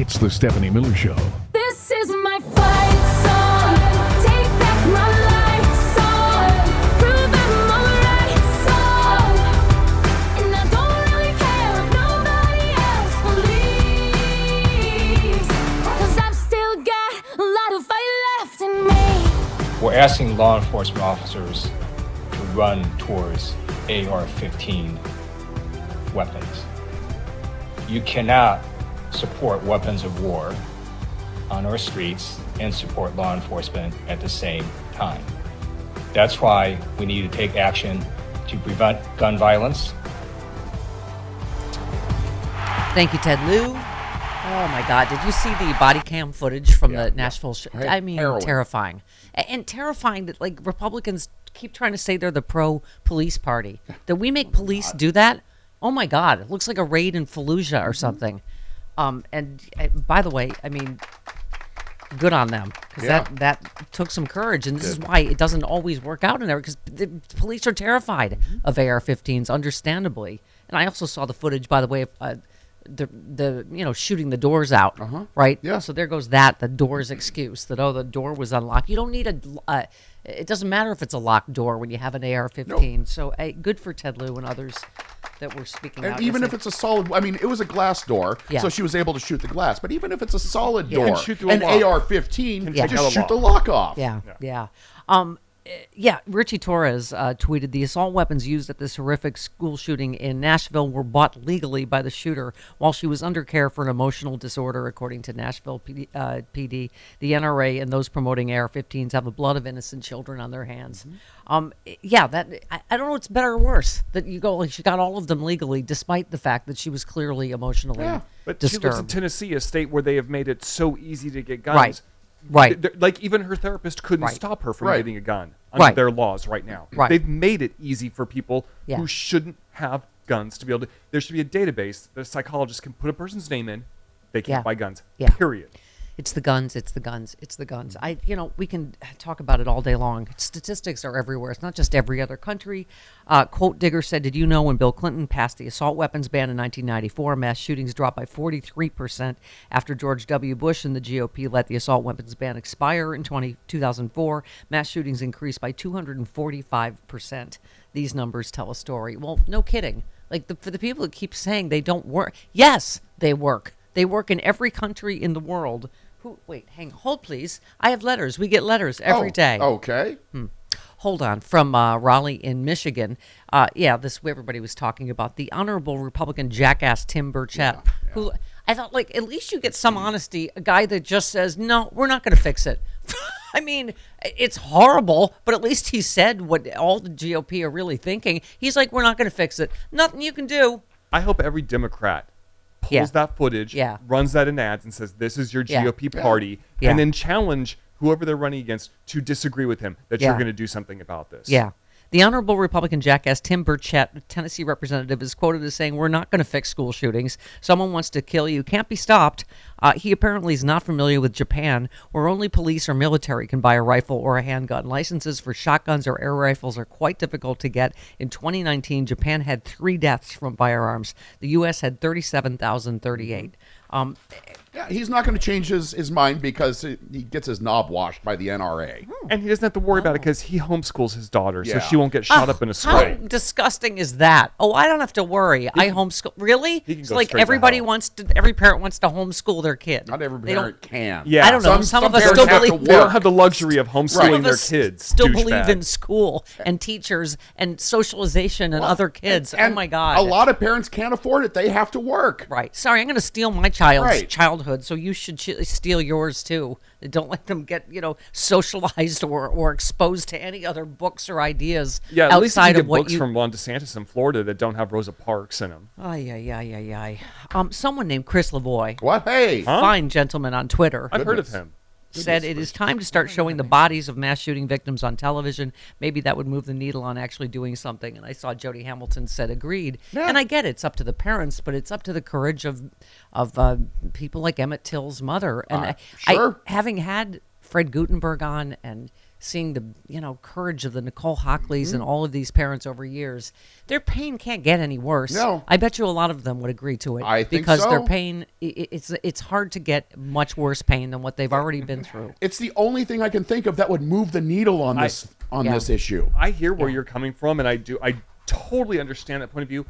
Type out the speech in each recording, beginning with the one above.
It's the Stephanie Miller Show. This is my fight song. Take back my life song. Prove I'm alright song. And I don't really care if nobody else believes. Cause I've still got a lot of fight left in me. We're asking law enforcement officers to run towards AR 15 weapons. You cannot support weapons of war on our streets and support law enforcement at the same time. That's why we need to take action to prevent gun violence Thank you, Ted Lieu. Oh my God! Did you see the body cam footage from the Nashville? Sh- Hey, I mean, heroin. terrifying, and terrifying that like Republicans keep trying to say they're the pro-police party. That we make police do that? Oh my God! It looks like a raid in Fallujah Mm-hmm. or something. Um, and uh, by the way, I mean, good on them because Yeah. that that took some courage, and this is why it doesn't always work out in there because the police are terrified of AR-15s, understandably. And I also saw the footage, by the way, of uh, the the you know shooting the doors out, right? Yeah. So there goes that the door's excuse that oh the door was unlocked. You don't need a. Uh, it doesn't matter if it's a locked door when you have an AR-15. So hey, good for Ted Lieu and others that were speaking And out. even Yes, if it's a solid, I mean, it was a glass door, Yeah. so she was able to shoot the glass. But even if it's a solid Yeah. door, Can shoot an. AR-15, Yeah. just take out a shoot lock. the lock off. Yeah, yeah. Um, yeah, Richie Torres uh, tweeted the assault weapons used at this horrific school shooting in Nashville were bought legally by the shooter while she was under care for an emotional disorder, according to Nashville PD. Uh, PD. The NRA and those promoting AR-15s have the blood of innocent children on their hands. Um, eh, yeah, that I, I don't know. It's better or worse that you go like she got all of them legally, despite the fact that she was clearly emotionally yeah, But she lives in. Tennessee, a state where they have made it so easy to get guns. Right. Right. Th- th- like even her therapist couldn't Right. stop her from Right. getting a gun under Right. their laws right now. Right. They've made it easy for people Yeah. who shouldn't have guns to be able to. There should be a database that a psychologist can put a person's name in. They can't Yeah. buy guns. Yeah. Period. It's the guns. It's the guns. It's the guns. I, you know, we can talk about it all day long. Statistics are everywhere. It's not just every other country. Uh, Quote Digger said, "Did you know when Bill Clinton passed the assault weapons ban in 1994, mass shootings dropped by 43 percent after George W. Bush and the GOP let the assault weapons ban expire in 20, 2004? Mass shootings increased by 245 percent. These numbers tell a story. Well, no kidding. Like the, for the people who keep saying they don't work, yes, they work. They work in every country in the world. Who? Wait, hang, hold, please. I have letters. We get letters every Oh, day. Okay. Hold on, from uh, Raleigh in Michigan. Uh, yeah, this everybody was talking about the honorable Republican jackass Tim Burchett, who I thought like at least you get some honesty. A guy that just says no, we're not going to fix it. I mean, it's horrible, but at least he said what all the GOP are really thinking. He's like, we're not going to fix it. Nothing you can do. I hope every Democrat pulls Yeah. that footage, Yeah. runs that in ads, and says, "This is your Yeah. GOP party," Yeah. and then challenge whoever they're running against to disagree with him that Yeah. you're going to do something about this. Yeah. The Honorable Republican jackass Tim Burchett, Tennessee representative, is quoted as saying, We're not going to fix school shootings. Someone wants to kill you. Can't be stopped. Uh, he apparently is not familiar with Japan, where only police or military can buy a rifle or a handgun. Licenses for shotguns or air rifles are quite difficult to get. In 2019, Japan had three deaths from firearms. The U.S. had 37,038. Um, Yeah, he's not going to change his, his mind because he he gets his knob washed by the NRA. Hmm. And he doesn't have to worry about it oh. because he homeschools his daughter, so she won't get shot ah, up in a school. How school. disgusting is that? Oh, I don't have to worry. I homeschool. Really? can It's go like straight to everybody hell. wants to. Every parent wants to homeschool their kid. Not every They don't- parent can. Yeah. I don't know. Some- Some, some of us parents still have to believe They don't work. have the luxury of some homeschooling of their us kids. still believe douchebag. in school and teachers and socialization and other kids. Oh and oh my god! A lot of parents can't afford it. They have to work. Right. Sorry, I'm going to steal my child's Right. childhood, so you should ch- steal yours too. Don't let them get you know socialized or, or exposed to any other books or ideas Yeah, at least you outside can of get what books you. from Ron DeSantis in Florida that don't have Rosa Parks in them. Ay ay ay ay ay. Um, someone named Chris Lavoy, What? Hey. fine gentleman on Twitter, I've heard of him. Said it is time to start showing the bodies of mass shooting victims on television. Maybe that would move the needle on actually doing something. And I saw Jody Hamilton said agreed. Yeah. And I get it. It's up to the parents, but it's up to the courage of of uh, people like Emmett Till's mother. And Uh, I, sure. I, having had Fred Guttenberg on and seeing the you know courage of the Nicole Hockleys Mm-hmm. and all of these parents over years, their pain can't get any worse. No. I bet you a lot of them would agree to it. I think because their pain, i- i- it's it's hard to get much worse pain than what they've already been through. It's the only thing I can think of that would move the needle on I- this on Yeah. this issue. I hear where you're coming from, and I do. I totally understand that point of view.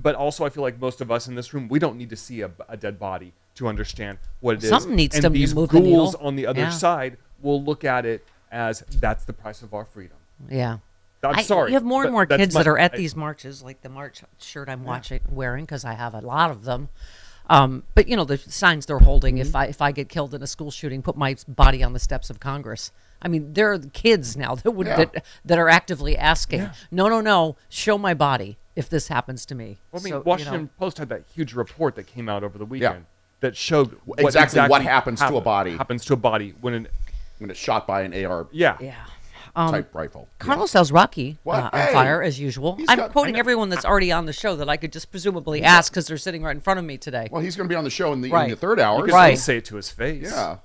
But also, I feel like most of us in this room, we don't need to see a, a dead body to understand what it is. Something needs and to these move the ghouls needle. on the other Yeah. side will look at it as that's the price of our freedom. Yeah. I'm I- sorry, You have more and more kids my- that are at I- these marches, like the march shirt I'm watching wearing because I have a lot of them. Um, but you know the signs they're holding. Mm-hmm. If I if I get killed in a school shooting, put my body on the steps of Congress. I mean, there are kids now that would Yeah. that, that are actively asking, no, no, no, show my body if this happens to me. Well, I mean, So, you Washington know, Post had that huge report that came out over the weekend that showed what Exactly what happens to a happen- body. Happens to a body when an When it's shot by an AR yeah. yeah. Um, type rifle. Carlos Alazraqui What? uh, on Hey! fire as usual. He's I'm got- quoting everyone that's already on the show that I could just presumably ask because they're sitting right in front of me today. Well, he's going to be on the show in the, in the third hour. could so- Right. say it to his face. Yeah.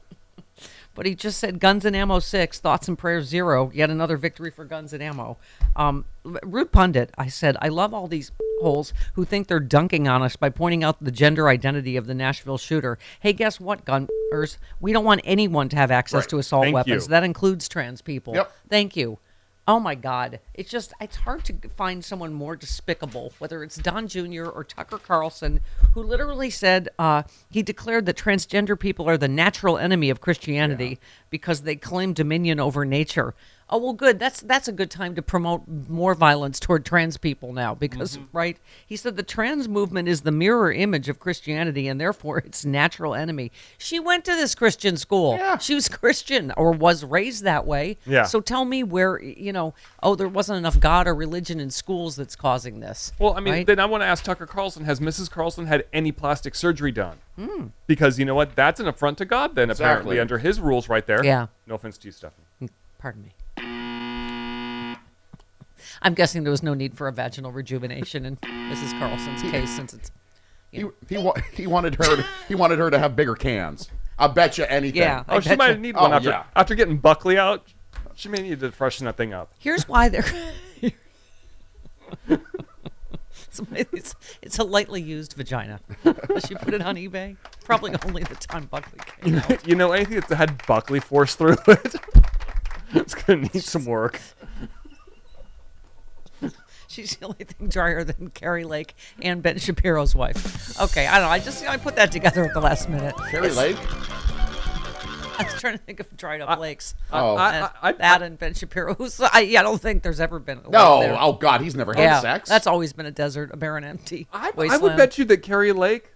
But he just said guns and ammo six, thoughts and prayers zero. Yet another victory for guns and ammo. Um, Rude pundit, I said, I love all these holes who think they're dunking on us by pointing out the gender identity of the Nashville shooter. Hey, guess what, gunners? We don't want anyone to have access Right. to assault Thank weapons. you. That includes trans people. Yep. Thank you. Oh my God! It's just it's hard to find someone more despicable, whether it's Don Jr. or Tucker Carlson, who literally said uh, he declared that transgender people are the natural enemy of Christianity because they claim dominion over nature. Oh well, good. That's that's a good time to promote more violence toward trans people now because right? He said the trans movement is the mirror image of Christianity and therefore its natural enemy. She went to this Christian school. Yeah. She was Christian or was raised that way. Yeah. So tell me where you know oh there wasn't enough god or religion in schools that's causing this Well, I mean, right? then I want to ask Tucker Carlson: Has Mrs. Carlson had any plastic surgery done? Hmm. Because you know what, that's an affront to God. Then apparently, under His rules, right there. Yeah. No offense to you, Stephanie. pardon me i'm guessing there was no need for a vaginal rejuvenation in mrs carlson's case since it's He, he, wa- he wanted her to, he wanted her to have bigger cans. I bet you anything. Yeah. I Oh, she might you- need one Oh, after yeah. after getting Buckley out. She may need to freshen that thing up. here's why they're it's, it's a lightly used vagina. She put it on eBay? Probably only the time Buckley came out. you know, anything that's had Buckley forced through it, it's gonna need some work. She's the only thing drier than Kari Lake and Ben Shapiro's wife. Okay, I don't know. I just I put that together at the last minute. Kari Lake? I was trying to think of dried up lakes. Oh. I- Uh, I- that and Ben Shapiro. Who's I, yeah, I don't think there's ever been. A lake No. there. Oh, God. He's never had yeah, sex. that's always been a desert, a barren, empty I, I would bet you that Kari Lake.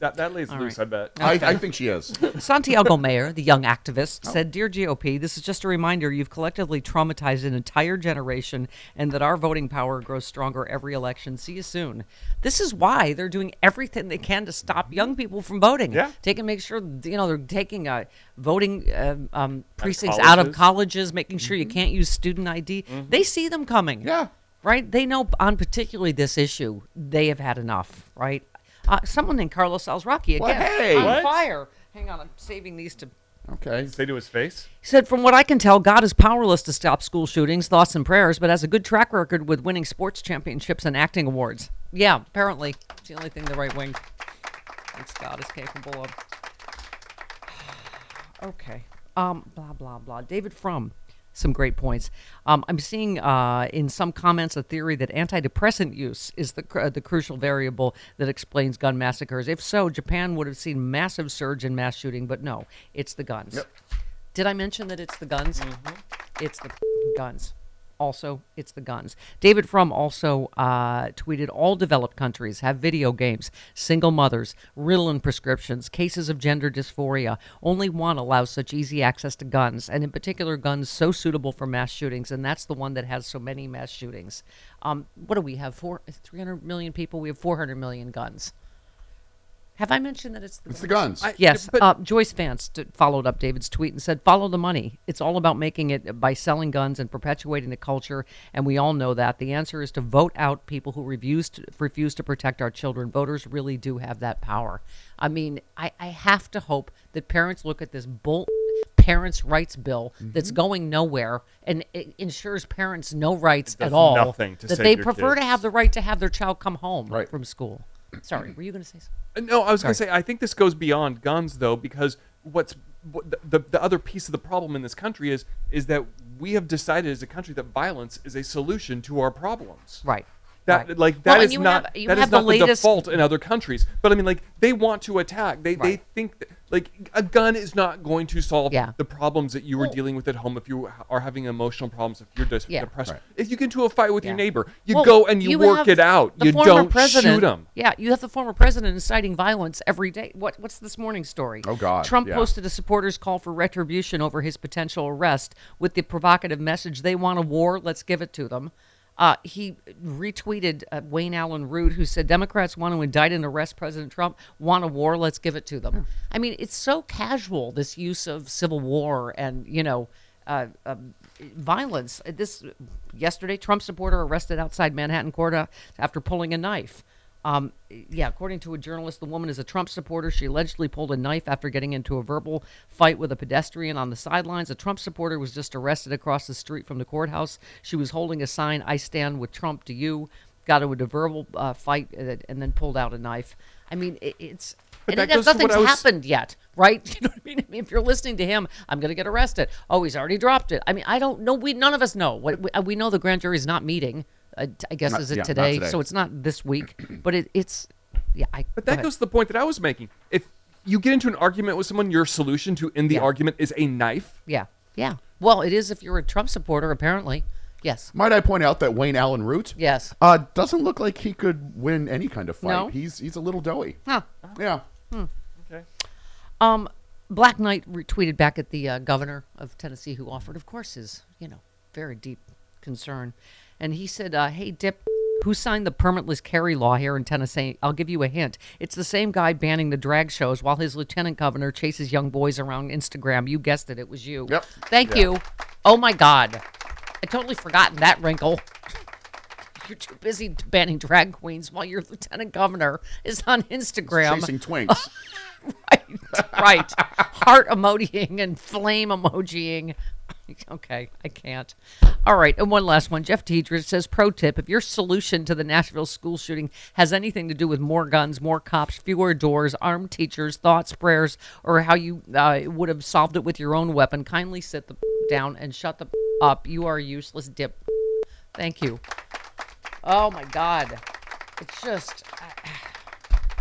That that lays All loose. right. I bet. I, I think she is. Santiago Mayer, the young activist, Oh. said, Dear GOP, this is just a reminder you've collectively traumatized an entire generation and that our voting power grows stronger every election. See you soon. This is why they're doing everything they can to stop young people from voting. Yeah. Taking, make sure, you know, they're taking uh, voting um, um, precincts out of colleges. colleges, making sure you can't use student ID. They see them coming. Mm-hmm. Yeah. Right? They know on particularly this issue, they have had enough, right? Uh, someone named Carlos Alazraqui again. Well, hey! on What? fire. Hang on, I'm saving these to. Okay. Say to his face. He said, From what I can tell, God is powerless to stop school shootings, thoughts, and prayers, but has a good track record with winning sports championships and acting awards. Yeah, apparently. It's the only thing the right wing thinks God is capable of. okay. Um, blah, blah, blah. David Frum, some great points. Um, I'm seeing uh, in some comments a theory that antidepressant use is the, uh, the crucial variable that explains gun massacres. If so, Japan would have seen massive surge in mass shooting, but no, it's the guns. Did I mention that it's the guns? It's the guns. Also, it's the guns. David Frum also uh, tweeted all developed countries have video games, single mothers, Ritalin prescriptions, cases of gender dysphoria. Only one allows such easy access to guns, and in particular, guns so suitable for mass shootings, and that's the one that has so many mass shootings. Um, what do we have? Four, 300 million people? We have 400 million guns. Have I mentioned that it's the It's the guns. I- Yes. but- uh, Joyce Vance t- followed up David's tweet and said, Follow the money. It's all about making it by selling guns and perpetuating the culture. And we all know that. The answer is to vote out people who refuse to, refuse to protect our children. Voters really do have that power. I mean, I, I have to hope that parents look at this bull parents' rights bill Mm-hmm. that's going nowhere and it ensures parents no rights at all. nothing to that save they your prefer to have the right to have their child come home Right. from school. Sorry, were you going to say something? Uh, No, I was going to say I think this goes beyond guns though because what's what the, the the other piece of the problem in this country is is that we have decided as a country that violence is a solution to our problems. Right. That right. like Well, that and is not have- that is have the not the, latest- default in other countries. But I mean, like they want to attack. They they think that, like a gun is not going to solve Yeah. the problems that you were Well- dealing with at home. If you are having emotional problems, if you're dis- Yeah. depressed, Right. if you get into a fight with your neighbor, you Well, go and you, work it out. You don't president, shoot them. Yeah, you have the former president inciting violence every day. What What's this morning's story? Oh, God, Trump yeah. posted a supporter's call for retribution over his potential arrest with the provocative message: "They want a war. Let's give it to them." Uh, he retweeted uh, Wayne Allyn Root, who said Democrats want to indict and arrest President Trump. Want a war? Let's give it to them. I mean, it's so casual this use of civil war and you know uh, um, violence. This yesterday, Trump supporter arrested outside Manhattan court uh, after pulling a knife. Um, yeah, according to a journalist, the woman is a Trump supporter. She allegedly pulled a knife after getting into a verbal fight with a pedestrian on the sidelines. A Trump supporter was just arrested across the street from the courthouse. She was holding a sign, "I stand with Trump." Do you? Got into a verbal uh, fight uh, and then pulled out a knife. I mean, it, it's But and that it has, goes to what nothing's was- happened yet, right? You know what I mean? I mean, if you're listening to him, I'm going to get arrested. Oh, he's already dropped it. I mean, I don't know. We none of us know. What we, uh, we know, the grand jury is not meeting. Uh, t- I guess Not- is it yeah, today? today. So it's not this week, but it, it's yeah. I, But go that ahead. goes to the point that I was making. If you get into an argument with someone, your solution to end the Yeah. argument is a knife. Yeah, yeah. Well, it is if you're a Trump supporter, apparently. Yes. Might I point out that Wayne Allyn Root Yes. uh, doesn't look like he could win any kind of fight. No? He's he's a little doughy. Huh. Yeah. Okay. Um, Black Knight retweeted back at the uh, governor of Tennessee, who offered, of course, his you know very deep concern, and he said, uh, "Hey, Dip." Who signed the permitless carry law here in Tennessee? I'll give you a hint. It's the same guy banning the drag shows while his lieutenant governor chases young boys around Instagram. You guessed it, it was you. Yep. Thank you. Oh my God. I totally forgotten that wrinkle. You're too busy banning drag queens while your lieutenant governor is on Instagram. Chasing twinks. right, right. Heart emojiing and flame emojiing. Okay, I can't. All right, and one last one. Jeff Tiedrich says, "Pro tip: If your solution to the Nashville school shooting has anything to do with more guns, more cops, fewer doors, armed teachers, thoughts, prayers, or how you uh, would have solved it with your own weapon, kindly sit the down and shut the up. You are a useless dip. Thank you. Oh my God, it's just."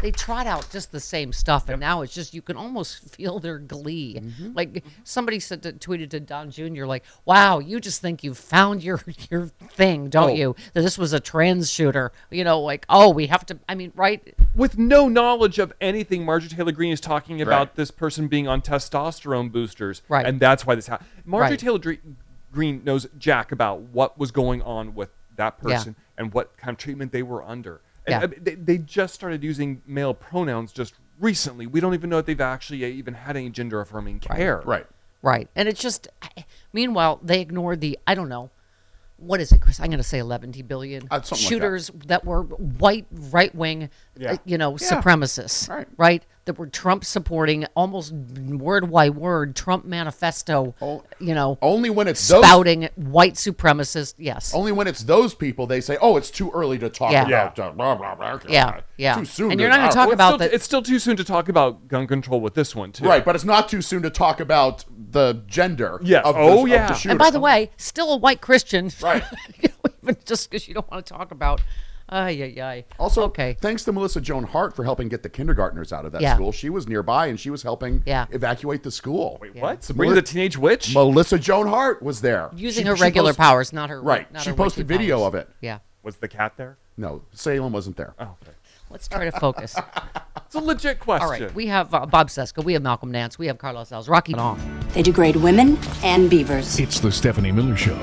They trot out just the same stuff, and now it's just you can almost feel their glee. Mm-hmm. Like somebody said, to, tweeted to Don Jr. like, "Wow, you just think you've found your your thing, don't Oh. you? That this was a trans shooter. You know, like, oh, we have to. I mean, right? With no knowledge of anything, Marjorie Taylor Greene is talking about Right. this person being on testosterone boosters, Right. And that's why this happened. Marjorie Right. Taylor Dre- Greene knows jack about what was going on with that Yeah. person and what kind of treatment they were under. And Yeah. I mean, they, they just started using male pronouns just recently. We don't even know if they've actually uh, even had any gender affirming care. right. Right. And it's just. Meanwhile, they ignored the. I don't know. What is it, Chris? I'm going to say 11 billion Uh, something like that. shooters that. were white, right wing, Yeah. uh, you know, Yeah. supremacists, Right. right? That were Trump supporting, almost word by word, Trump manifesto, Oh, you know, Only when it's those spouting white supremacist. Yes. only when it's those people they say, "Oh, it's too early to talk Yeah. about uh, blah blah blah." Yeah, yeah. Too soon. And you're not gonna uh, talk Well, about it's still, that- It's still too soon to talk about gun control with this one, too. Right, but it's not too soon to talk about the gender. Yes. Of the, Oh, of yeah. the And and by the way, still a white Christian. Right. You know, Even just because you don't want to talk about. Ay, ay, ay. Also, okay. thanks to Melissa Joan Hart for helping get the kindergartners out of that Yeah. school. She was nearby and she was helping Yeah. evacuate the school. Wait, Yeah. what? Sabrina the Teenage Witch? Melissa Joan Hart was there. Using She- her she regular post- powers, not her. Right. Not She her posted witchy video powers. of it. Yeah. Was the cat there? No, Salem wasn't there. Oh, okay. Let's try to focus. It's a legit question. All right. We have uh, Bob Cesca. We have Malcolm Nance. We have Carlos Alves. Rocky on. They degrade women and beavers. It's the Stephanie Miller Show.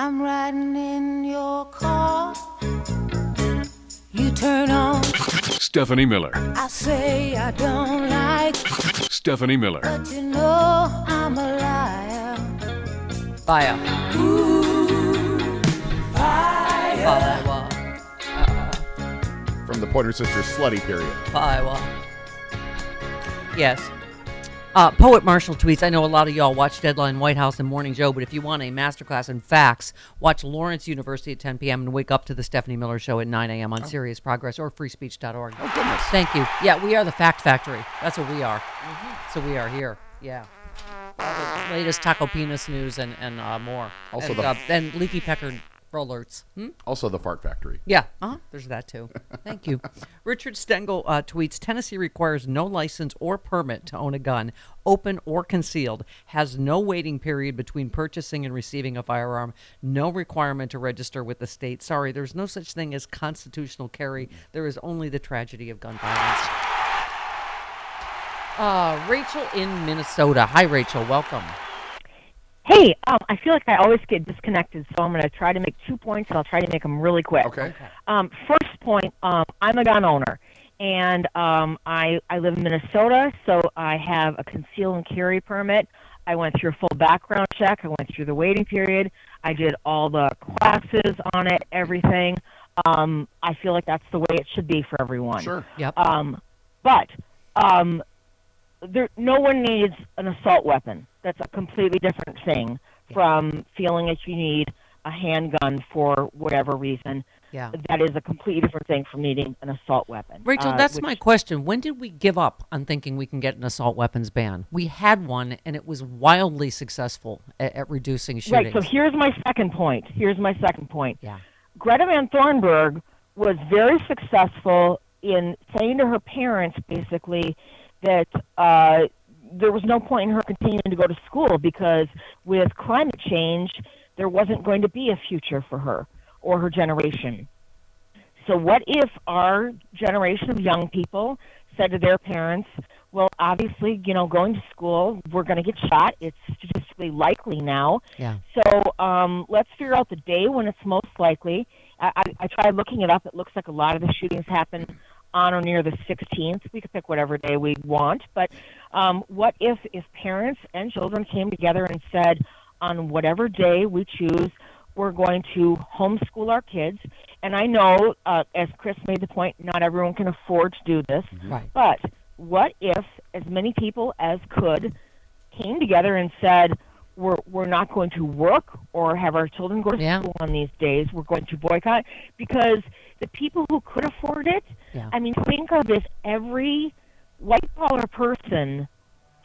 I'm riding in your car. You turn on. Stephanie Miller. I say I don't like, Stephanie Miller. but you know I'm alive. Fire. Fire. From the Pointer Sisters slutty period. Iowa. Yes. Uh, Poet Marshall tweets, I know a lot of y'all watch Deadline White House and Morning Joe, but if you want a masterclass in facts, watch Lawrence University at 10 p.m. and wake up to the Stephanie Miller Show at 9 a.m. on Sirius Progress or freespeech.org. Oh, goodness. Thank you. Yeah, we are the Fact Factory. That's what we are. So we are here. Yeah. All the latest taco penis news and, and uh, more. Also and, the- uh, and leaky pecker alerts. Hmm? Also, the Fart Factory. Yeah, uh-huh. there's that too. Thank you. Richard Stengel uh, tweets Tennessee requires no license or permit to own a gun, open or concealed, has no waiting period between purchasing and receiving a firearm, no requirement to register with the state. Sorry, there's no such thing as constitutional carry. There is only the tragedy of gun violence. Uh, Rachel in Minnesota. Hi, Rachel. Welcome. Hey, um, I feel like I always get disconnected, so I'm going to try to make two points, and I'll try to make them really quick. Okay. Um, first point, um, I'm a gun owner, and um, I I live in Minnesota, so I have a conceal and carry permit. I went through a full background check. I went through the waiting period. I did all the classes on it, everything. Um, I feel like that's the way it should be for everyone. Sure. Yep. Um, but um, there, no one needs an assault weapon. That's a completely different thing from feeling that you need a handgun for whatever reason. Yeah. That is a completely different thing from needing an assault weapon. Rachel, uh, that's which- my question. When did we give up on thinking we can get an assault weapons ban? We had one, and it was wildly successful at, at reducing shootings. Right. So here's my second point. Here's my second point. yeah, Greta Van Thornburg was very successful in saying to her parents, basically, that uh, there was no point in her continuing to go to school because with climate change, there wasn't going to be a future for her or her generation. So, what if our generation of young people said to their parents, well, obviously, you know, going to school, we're going to get shot. It's statistically likely now. yeah. So um, let's figure out the day when it's most likely. I, I, I tried looking it up. It looks like a lot of the shootings happen on or near the 16th. We could pick whatever day we want. But um, what if if parents and children came together and said, on whatever day we choose, we're going to homeschool our kids. And I know, uh, as Chris made the point, not everyone can afford to do this. Right. But what if as many people as could came together and said, we're, we're not going to work or have our children go to Yeah. school on these days. We're going to boycott because the people who could afford it, Yeah. I mean, think of if every white collar person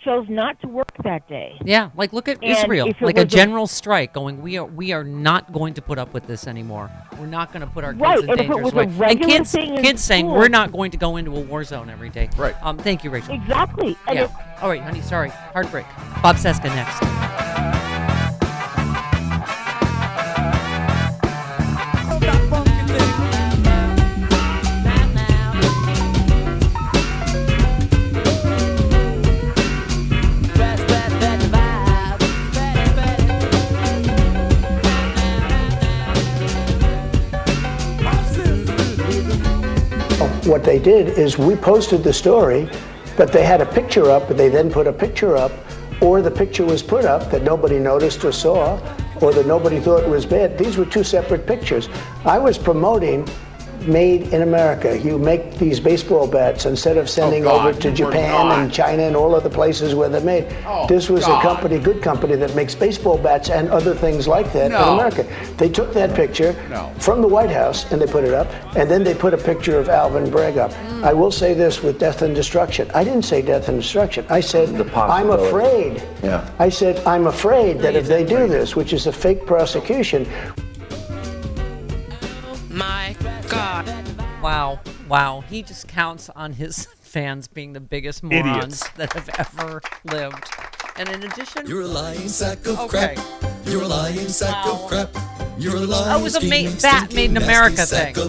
chose not to work that day. Yeah, like look at And Israel, like a was a- general strike going. We are we are not going to put up with this anymore. We're not going to put our kids Right, in and dangerous way. And kids, thing kids saying school- we're not going to go into a war zone every day. Right. Um. Thank you, Rachel. Exactly. And Yeah. All right, honey. Sorry. Heartbreak. Bob Cesca next. What they did is we posted the story, but they had a picture up, but they then put a picture up, or the picture was put up that nobody noticed or saw, or that nobody thought was bad. These were two separate pictures. I was promoting made in America. You make these baseball bats instead of sending God, over to Japan and China and all other places where they're made. Oh, this was God. a company, good company, that makes baseball bats and other things like that in America. They took that picture No. from the White House and they put it up, and then they put a picture of Alvin Bragg up. Mm. I will say this with death and destruction. I didn't say death and destruction. I said I'm afraid. Yeah. I said I'm afraid that if they do this, which is a fake prosecution, My God. Wow. Wow. He just counts on his fans being the biggest morons Idiots. that have ever lived. And in addition, You're a lying sack of Okay. crap. You're a lying sack Wow. of crap. You're a lying was a ma- scheming, bat made in nasty America sack thing.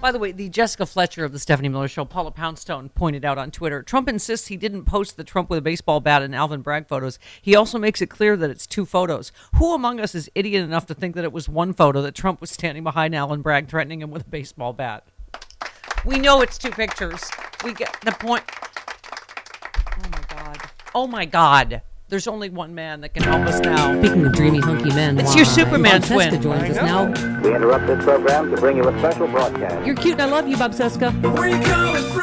By the way, the Jessica Fletcher of the Stephanie Miller Show, Paula Poundstone, pointed out on Twitter Trump insists he didn't post the Trump with a baseball bat and Alvin Bragg photos. He also makes it clear that it's two photos. Who among us is idiot enough to think that it was one photo that Trump was standing behind Alvin Bragg threatening him with a baseball bat? We know it's two pictures. We get the point. Oh my God. Oh my God. There's only one man that can help us now. Speaking of dreamy, hunky men, It's why, your Superman Bob Cesca twin. joins us now. We interrupt this program to bring you a special broadcast. You're cute and I love you, Bob Cesca. Where you coming from?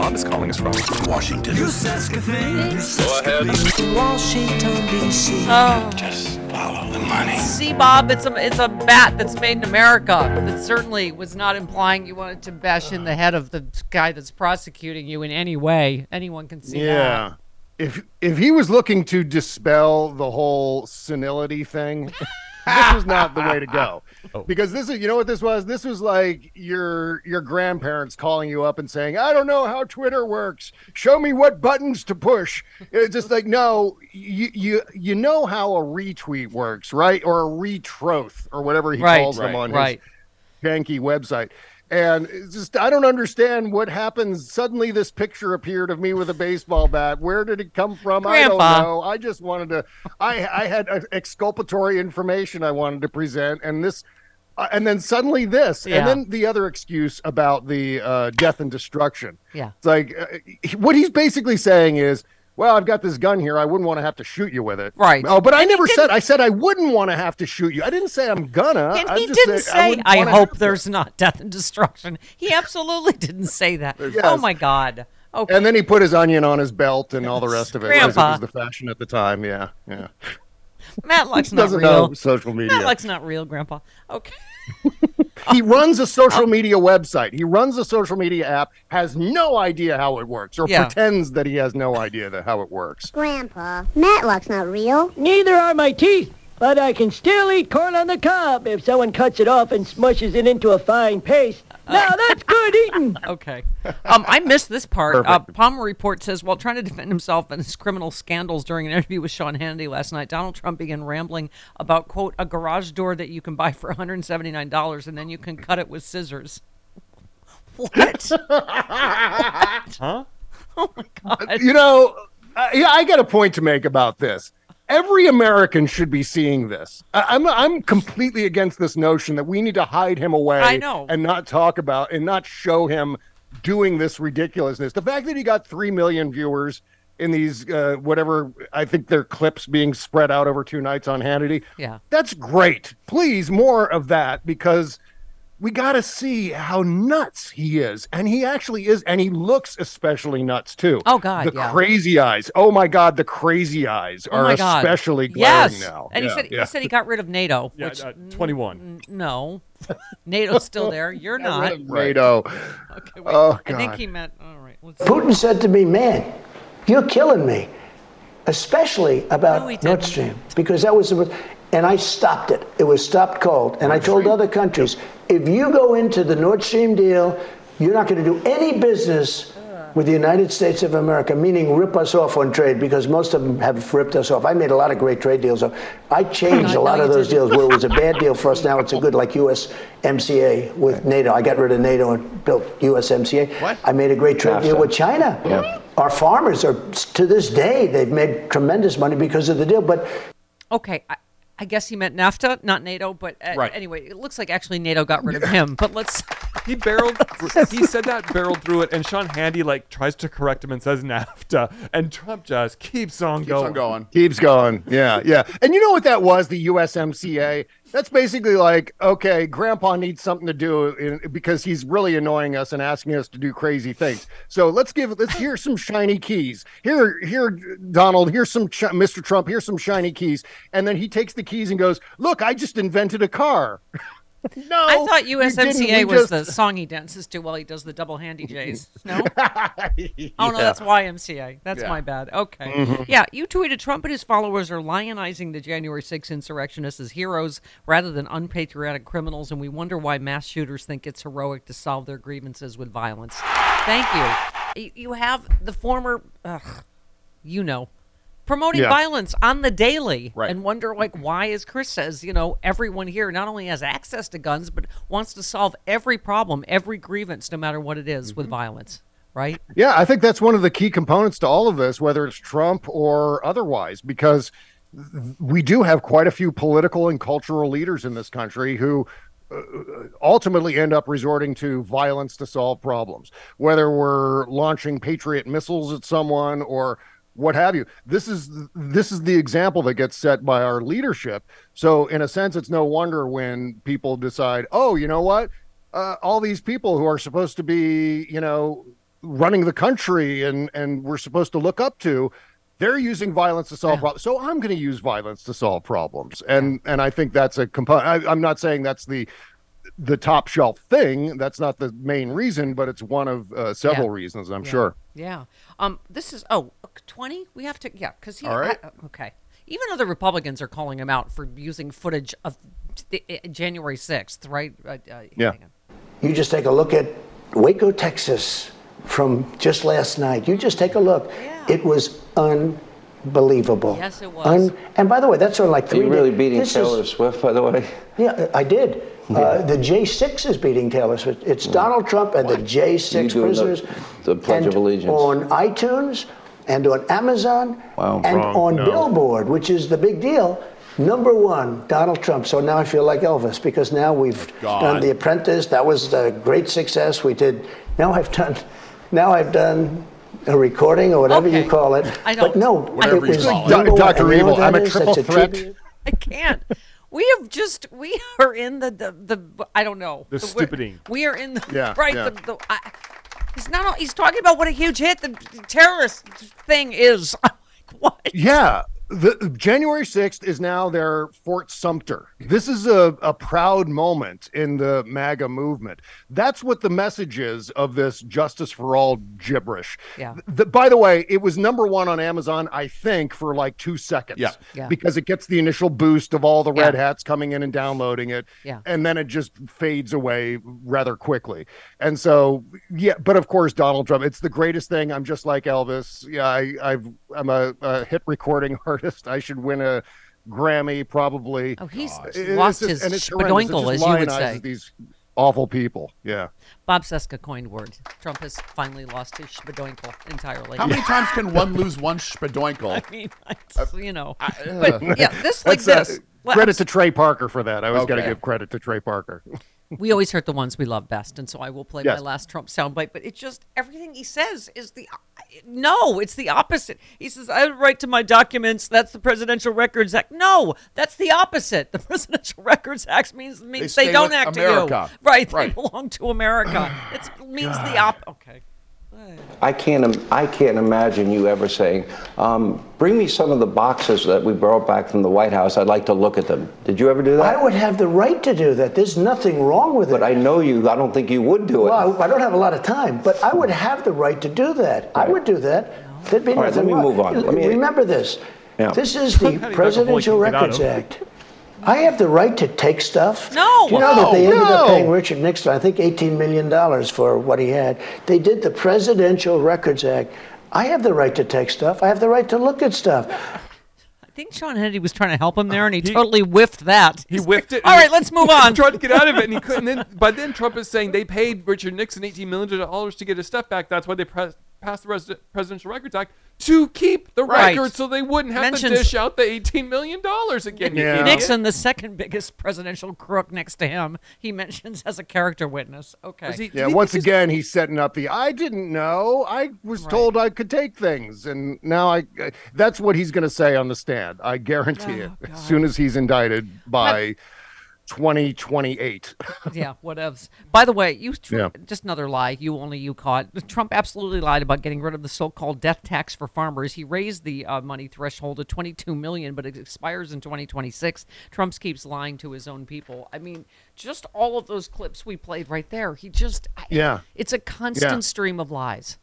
Bob is calling us from Washington. You Seska thing. Washington, D.C. Oh. Just follow the money. See, Bob, it's a it's a bat that's made in America. That certainly was not implying you wanted to bash in the head of the guy that's prosecuting you in any way. Anyone can see that. Yeah. If if he was looking to dispel the whole senility thing, this was not the way to go. Oh. Because this is you know what this was? This was like your your grandparents calling you up and saying, I don't know how Twitter works. Show me what buttons to push. It's just like, no, you you you know how a retweet works, right? Or a retroth or whatever he Right, calls them on right. his janky website. And just I don't understand what happens. Suddenly, this picture appeared of me with a baseball bat. Where did it come from? I don't know. I just wanted to. I I had exculpatory information I wanted to present, and this, uh, and then suddenly this, Yeah. and then the other excuse about the uh, death and destruction. Yeah. It's like uh, what he's basically saying is. Well, I've got this gun here. I wouldn't want to have to shoot you with it. Right. Oh, but I And he never said. I said I wouldn't want to have to shoot you. I didn't say I'm gonna. And I'm he just didn't I say, I, wanna hope have to." there's not death and destruction. He absolutely didn't say that. Oh my God. Okay. And then he put his onion on his belt and all the rest of it. because Grandpa. It was the fashion at the time. Yeah, yeah. Matlock's not Doesn't real. know social media. Matlock's not real, Grandpa. Okay. he runs a social media website. He runs a social media app. Has no idea how it works, or Yeah. pretends that he has no idea that how it works. Grandpa, Matlock's not real. Neither are my teeth, but I can still eat corn on the cob if someone cuts it off and smushes it into a fine paste. Now that's good eating. Okay. Um, I missed this part. Uh, Palmer report says while trying to defend himself and his criminal scandals during an interview with Sean Hannity last night, Donald Trump began rambling about quote a garage door that you can buy for 179 dollars and then you can cut it with scissors. What? Huh? oh my god. You know, uh, yeah, I got a point to make about this. Every American should be seeing this. I- I'm I'm completely against this notion that we need to hide him away I know. and not talk about and not show him doing this ridiculousness. The fact that he got three million viewers in these uh, whatever I think they're clips being spread out over two nights on Hannity. Yeah. That's great. Please more of that because we got to see how nuts he is. And he actually is. And he looks especially nuts too. Oh, God, The yeah. crazy eyes. Oh my God. The crazy eyes Oh are my especially glaring yes. now. And he said yeah. he said he got rid of NATO, Yeah, which uh, 21. n- no. NATO's still there. You're not. NATO. Okay, wait. Oh, I think he meant all right. Let's Putin said to me, man, you're killing me, especially about No, Nord. Stream, because that was the. And I stopped it. It was stopped cold. And I told other countries, if you go into the Nord Stream deal, you're not going to do any business with the United States of America, meaning rip us off on trade, because most of them have ripped us off. I made a lot of great trade deals. I changed No, a lot no, of those didn't. deals where it was a bad deal for us. Now it's a good, like USMCA with NATO. I got rid of NATO and built USMCA. What? I made a great trade deal with China. Our farmers are, to this day, they've made tremendous money because of the deal. But Okay, I, I guess he meant NAFTA, not NATO. But uh, Right. anyway, it looks like actually NATO got rid of him. But let's. He barreled. he said that barreled through it, and Sean Hannity like tries to correct him and says NAFTA, and Trump just keeps on Keeps going. on going. Keeps going. Yeah, yeah. And you know what that was? The USMCA. That's basically like, okay, Grandpa needs something to do in, because he's really annoying us and asking us to do crazy things. So let's give. Let's hear some shiny keys. Here, here, Donald. Here's some, sh- Mr. Trump. Here's some shiny keys. And then he takes the keys and goes, "Look, I just invented a car." no, I thought. USMCA was just- the song he dances to while he does the double handy J's. No. Yeah. Oh no, that's YMCA. That's Yeah. my bad. Okay. Mhm. Yeah, you tweeted Trump and his followers are lionizing the January 6 insurrectionists as heroes rather than unpatriotic criminals, and we wonder why mass shooters think it's heroic to solve their grievances with violence. Thank you. You- You have the former, ugh, you know, promoting Yeah. violence on the daily, Right. and wonder like why, as Chris says, you know, everyone here not only has access to guns but wants to solve every problem, every grievance, no matter what it is, with violence. Right? Yeah, I think that's one of the key components to all of this, whether it's Trump or otherwise, because we do have quite a few political and cultural leaders in this country who uh, ultimately end up resorting to violence to solve problems, whether we're launching Patriot missiles at someone or what have you. This is this is the example that gets set by our leadership. So in a sense, it's no wonder when people decide, oh, you know what, uh, all these people who are supposed to be, you know, running the country and and we're supposed to look up to. They're using violence to solve problems, so I'm going to use violence to solve problems, and and I think that's a component. I, I'm not saying that's the the top shelf thing. That's not the main reason, but it's one of uh, several Yeah. reasons, I'm Yeah. sure. Yeah. Um. This is oh, 20? We have to yeah, because he. All right. I- okay. Even other Republicans are calling him out for using footage of the, uh, January 6th, right? Uh, uh, Yeah. You just take a look at Waco, Texas, from just last night. You just take a look. Yeah. It was unbelievable. Yes, it was. and by the way, that's sort of like Are three. you really days- beating this is- Taylor Swift, by the way? Yeah, I did. Uh, the J6 is beating Taylor Swift. It's Donald Trump and the J6 You doing the- prisoners. the Pledge and of Allegiance. On iTunes and on Amazon Wow. and Wrong. on No. Billboard, which is the big deal. Number one, Donald Trump. So now I feel like Elvis because now we've God. done The Apprentice. That was a great success. We did. Now I've done. Now I've done a recording or whatever Okay. you call it. I But don't- no, Whatever it you call it. Dr. And Evil, I'm a triple threat. tribute. I can't. We have just we are in the the, the I don't know The we're- stupiding. We are in the Yeah, right. yeah. The, the, I, he's not. He's talking about what a huge hit the terrorist thing is. I'm like, what? Yeah. The January 6th is now their Fort Sumter. This is a, a proud moment in the MAGA movement. That's what the message is of this justice for all gibberish. Yeah. The, by the way, it was number one on Amazon, I think, for like two seconds. Yeah. Yeah. Because it gets the initial boost of all the red Yeah. hats coming in and downloading it. Yeah. And then it just fades away rather quickly. And so, yeah, but of course, Donald Trump, it's the greatest thing. I'm just like Elvis. Yeah, I, I've, I'm a, a hit recording artist. I should win a Grammy, probably. Oh, he's uh, It- lost it's his just- and it's horrendous. It spadoinkle, as you would say. These awful people. Yeah. Bob Cesca coined word. Trump has finally lost his spadoinkle entirely. How many times can one lose one spadoinkle? I mean, I, uh, you know, but uh, yeah, this like That's, uh, this. Well, credit to Trey Parker for that. I always got to give credit to Trey Parker. we always hurt the ones we love best, and so I will play Yes. my last Trump soundbite. But it's just everything he says is the no, it's the opposite. He says, "I write to my documents. That's the Presidential Records Act." No, that's the opposite. The Presidential Records Act means means They they, don't act America. to you. Right, Right. they belong to America. It means the op. Okay. I can't. im- I can't imagine you ever saying, um, "Bring me some of the boxes that we brought back from the White House. I'd like to look at them." Did you ever do that? I would have the right to do that. There's nothing wrong with it. But I know you. I don't think you would do it. Well, I I don't have a lot of time, but I would have the right to do that. I would do that. There'd be All right, nothing let me wrong. move on. Let me- Remember this. Yeah. This is the How do you Presidential like to get out Records of? Act. I have the right to take stuff. No. Do you know that they No, ended up paying Richard Nixon, I think, $18 million for what he had? They did the Presidential Records Act. I have the right to take stuff. I have the right to look at stuff. I think Sean Hannity was trying to help him there, and he, totally whiffed that. He He's whiffed like, it. All and right, he- let's move on. tried to get out of it, and he couldn't. Then, by then, Trump is saying they paid Richard Nixon eighteen million dollars to get his stuff back. That's why they pres- passed the Res- Presidential Records Act to keep the Right. records, so they wouldn't have Mentions- to dish out the eighteen million dollars again. you Yeah. idiot. Nixon, the second biggest presidential crook next to him, he mentions as a character witness. Okay. Was he- Yeah, did he once just- again, he's setting up the I didn't know. I was told I could take things. And now I uh, that's what he's going to say on the stand. I guarantee oh, it. As soon as he's indicted by 2028. yeah, whatevs. By the way, you tr- Yeah. just another lie. You only you caught. Trump absolutely lied about getting rid of the so-called death tax for farmers. He raised the uh, money threshold to 22 million, but it expires in 2026. Trump keeps lying to his own people. I mean, just all of those clips we played right there. He just Yeah. It's a constant Yeah. stream of lies.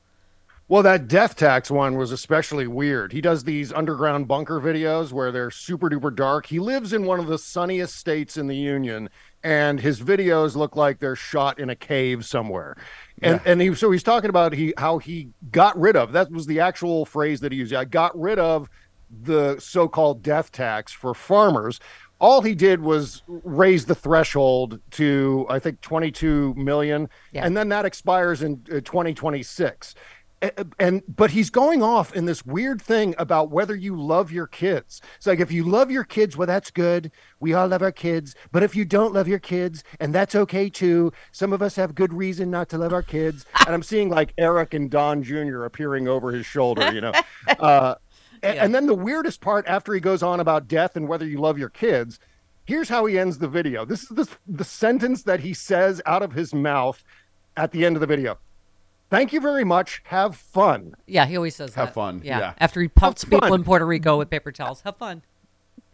Well, that death tax one was especially weird. He does these underground bunker videos where they're super duper dark. He lives in one of the sunniest states in the union, and his videos look like they're shot in a cave somewhere. And and he so he's talking about he how he got rid of that was the actual phrase that he used. I got rid of the so-called death tax for farmers. All he did was raise the threshold to I think 22 million, Yeah. and then that expires in uh, 2026 A- and but he's going off in this weird thing about whether you love your kids. It's like if you love your kids, well, that's good. We all love our kids. But if you don't love your kids, and that's okay too. Some of us have good reason not to love our kids. and I'm seeing like Eric and Don Jr. appearing over his shoulder, you know. Uh, a- and, then the weirdest part after he goes on about death and whether you love your kids, here's how he ends the video. This is the, the sentence that he says out of his mouth at the end of the video. Thank you very much. Have fun. Yeah, he always says Have that. fun, Yeah. yeah. After he pelts Have people fun. in Puerto Rico with paper towels. Have fun.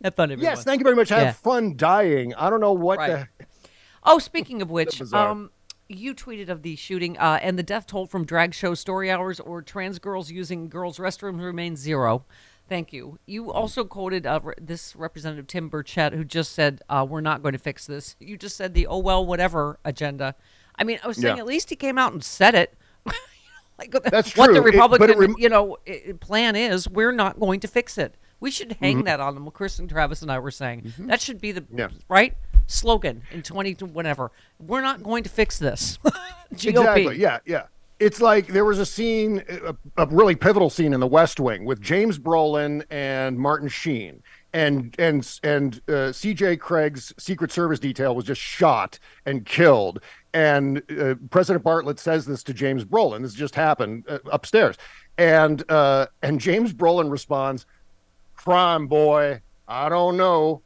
Have fun, everyone. Yes, thank you very much. Have Yeah. fun dying. I don't know what Right. the Oh, speaking of which, um, you tweeted of the shooting uh, and the death toll from drag show story hours or trans girls using girls' restrooms remains zero. Thank you. You also quoted uh, re- this Representative Tim Burchett, who just said, uh, "We're not going to fix this." You just said the "oh well, whatever" agenda. I mean, I was saying Yeah. at least he came out and said it. like That's what true. the It- it Republican, rem- you know, plan is. We're not going to fix it. We should hang Mhm. that on them. Chris and Travis and I were saying that should be the Yeah. right slogan in 20 to whatever. We're not going to fix this. GOP. Exactly. Yeah, yeah. It's like there was a scene, a, a really pivotal scene in The West Wing with James Brolin and Martin Sheen, and and and uh, C.J. Cregg's Secret Service detail was just shot and killed. And uh, President Bartlet says this to James Brolin. This just happened uh, upstairs, and uh, and James Brolin responds, "Crime, boy. I don't know."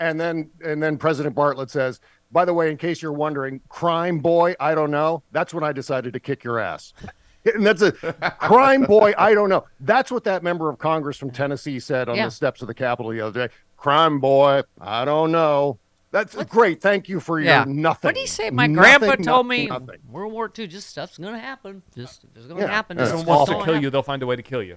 And then and then President Bartlet says, "By the way, in case you're wondering, crime boy, I don't know. That's when I decided to kick your ass." And that's a crime boy, I don't know. That's what that member of Congress from Tennessee said on Yeah. the steps of the Capitol the other day. Crime boy, I don't know. That's great. Thank you for your Yeah. nothing. What do you say? My Nothing, grandpa told me nothing. World War II, just stuff's going to happen. Just it's going to Yeah. happen. Yeah. It's If someone wants gonna to kill happen. you, they'll find a way to kill you.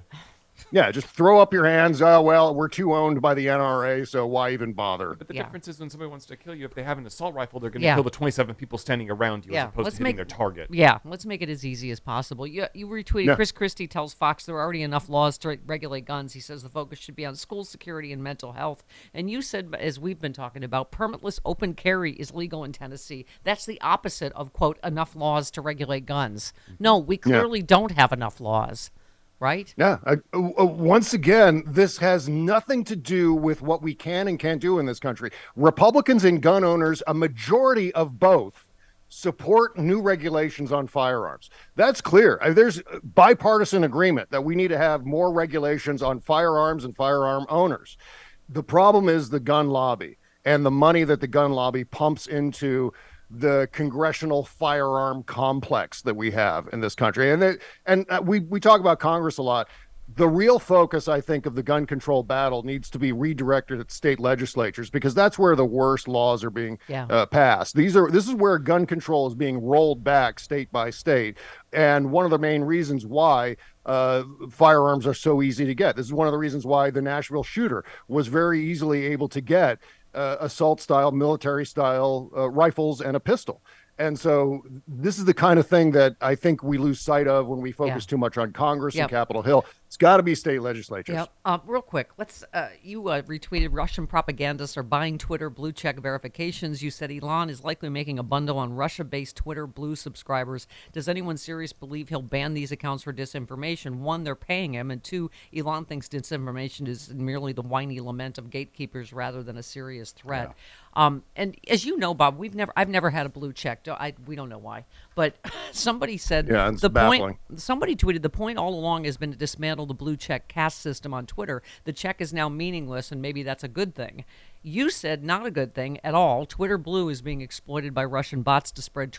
Yeah, just throw up your hands. Oh well, we're too owned by the NRA, so why even bother? But the Yeah. difference is when somebody wants to kill you, if they have an assault rifle, they're going to Yeah. kill the 27 people standing around you Yeah, as opposed let's to hitting make- their target. Yeah, let's make it as easy as possible. You, you retweeted Yeah. Chris Christie tells Fox there are already enough laws to regulate guns. He says the focus should be on school security and mental health. And you said, as we've been talking about, permitless open carry is legal in Tennessee. That's the opposite of quote enough laws to regulate guns. Mm-hmm. No, we Yeah. clearly don't have enough laws, right? Yeah. Uh, uh, once again, this has nothing to do with what we can and can't do in this country. Republicans and gun owners, a majority of both, support new regulations on firearms. That's clear. Uh, There's bipartisan agreement that we need to have more regulations on firearms and firearm owners. The problem is the gun lobby and the money that the gun lobby pumps into the congressional firearm complex that we have in this country. And that, and uh, we we talk about Congress a lot. The real focus, I think, of the gun control battle needs to be redirected at state legislatures because that's where the worst laws are being Yeah. uh, passed. These are this is where gun control is being rolled back state by state, and one of the main reasons why uh, firearms are so easy to get. This is one of the reasons why the Nashville shooter was very easily able to get uh, assault style, military style uh, rifles and a pistol. And so this is the kind of thing that I think we lose sight of when we focus Yeah. too much on Congress Yep. and Capitol Hill. It's got to be state legislatures. Yep. Uh, real quick, let's. Uh, you uh, retweeted Russian propagandists are buying Twitter blue check verifications. You said Elon is likely making a bundle on Russia-based Twitter blue subscribers. Does anyone serious believe he'll ban these accounts for disinformation? One, they're paying him, and two, Elon thinks disinformation is merely the whiny lament of gatekeepers rather than a serious threat. Um, and as you know, Bob, we've never, I've never had a blue check. I, we don't know why, but somebody said Yeah, the baffling. point somebody tweeted the point all along has been to dismantle the blue check caste system on Twitter. The check is now meaningless, and maybe that's a good thing. You said not a good thing at all. Twitter Blue is being exploited by Russian bots to spread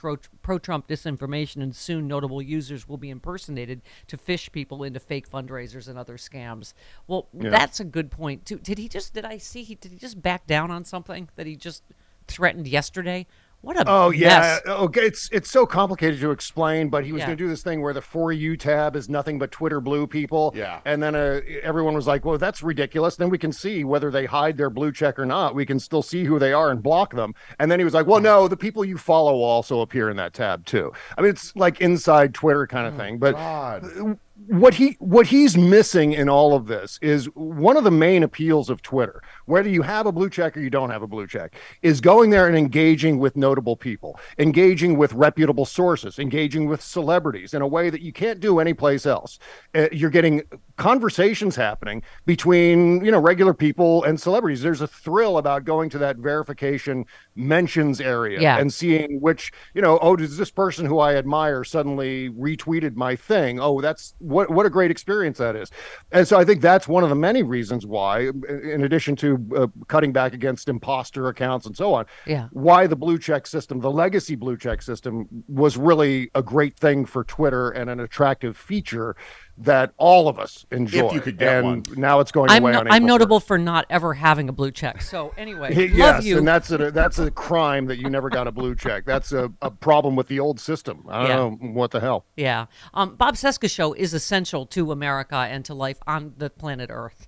pro Trump disinformation, and soon notable users will be impersonated to phish people into fake fundraisers and other scams. Well, Yeah. that's a good point too. Did he just? Did I see? He did he just back down on something that he just threatened yesterday? What a Oh yeah, okay. It's it's so complicated to explain, but he was Yeah. going to do this thing where the for you tab is nothing but Twitter blue people. Yeah. and then uh, everyone was like, "Well, that's ridiculous." Then we can see whether they hide their blue check or not. We can still see who they are and block them. And then he was like, "Well, no, the people you follow will also appear in that tab too." I mean, it's like inside Twitter kind of thing. But God. What he what he's missing in all of this is one of the main appeals of Twitter, whether you have a blue check or you don't have a blue check, is going there and engaging with notable people, engaging with reputable sources, engaging with celebrities in a way that you can't do anyplace else. Uh, you're getting conversations happening between you know regular people and celebrities. There's a thrill about going to that verification mentions area Yeah. and seeing which you know oh does this person who I admire suddenly retweeted my thing oh that's what what a great experience that is and so I think that's one of the many reasons why in addition to uh, cutting back against imposter accounts and so on Yeah. why the blue check system the legacy blue check system was really a great thing for Twitter and an attractive feature that all of us enjoy you could get and one. now it's going I'm, away no- on I'm April notable for not ever having a blue check. So anyway, yes, love you. and that's a that's a crime that you never got a blue check. That's a, a problem with the old system. I don't Yeah. know what the hell. Yeah. Um, Bob Cesca show is essential to America and to life on the planet Earth.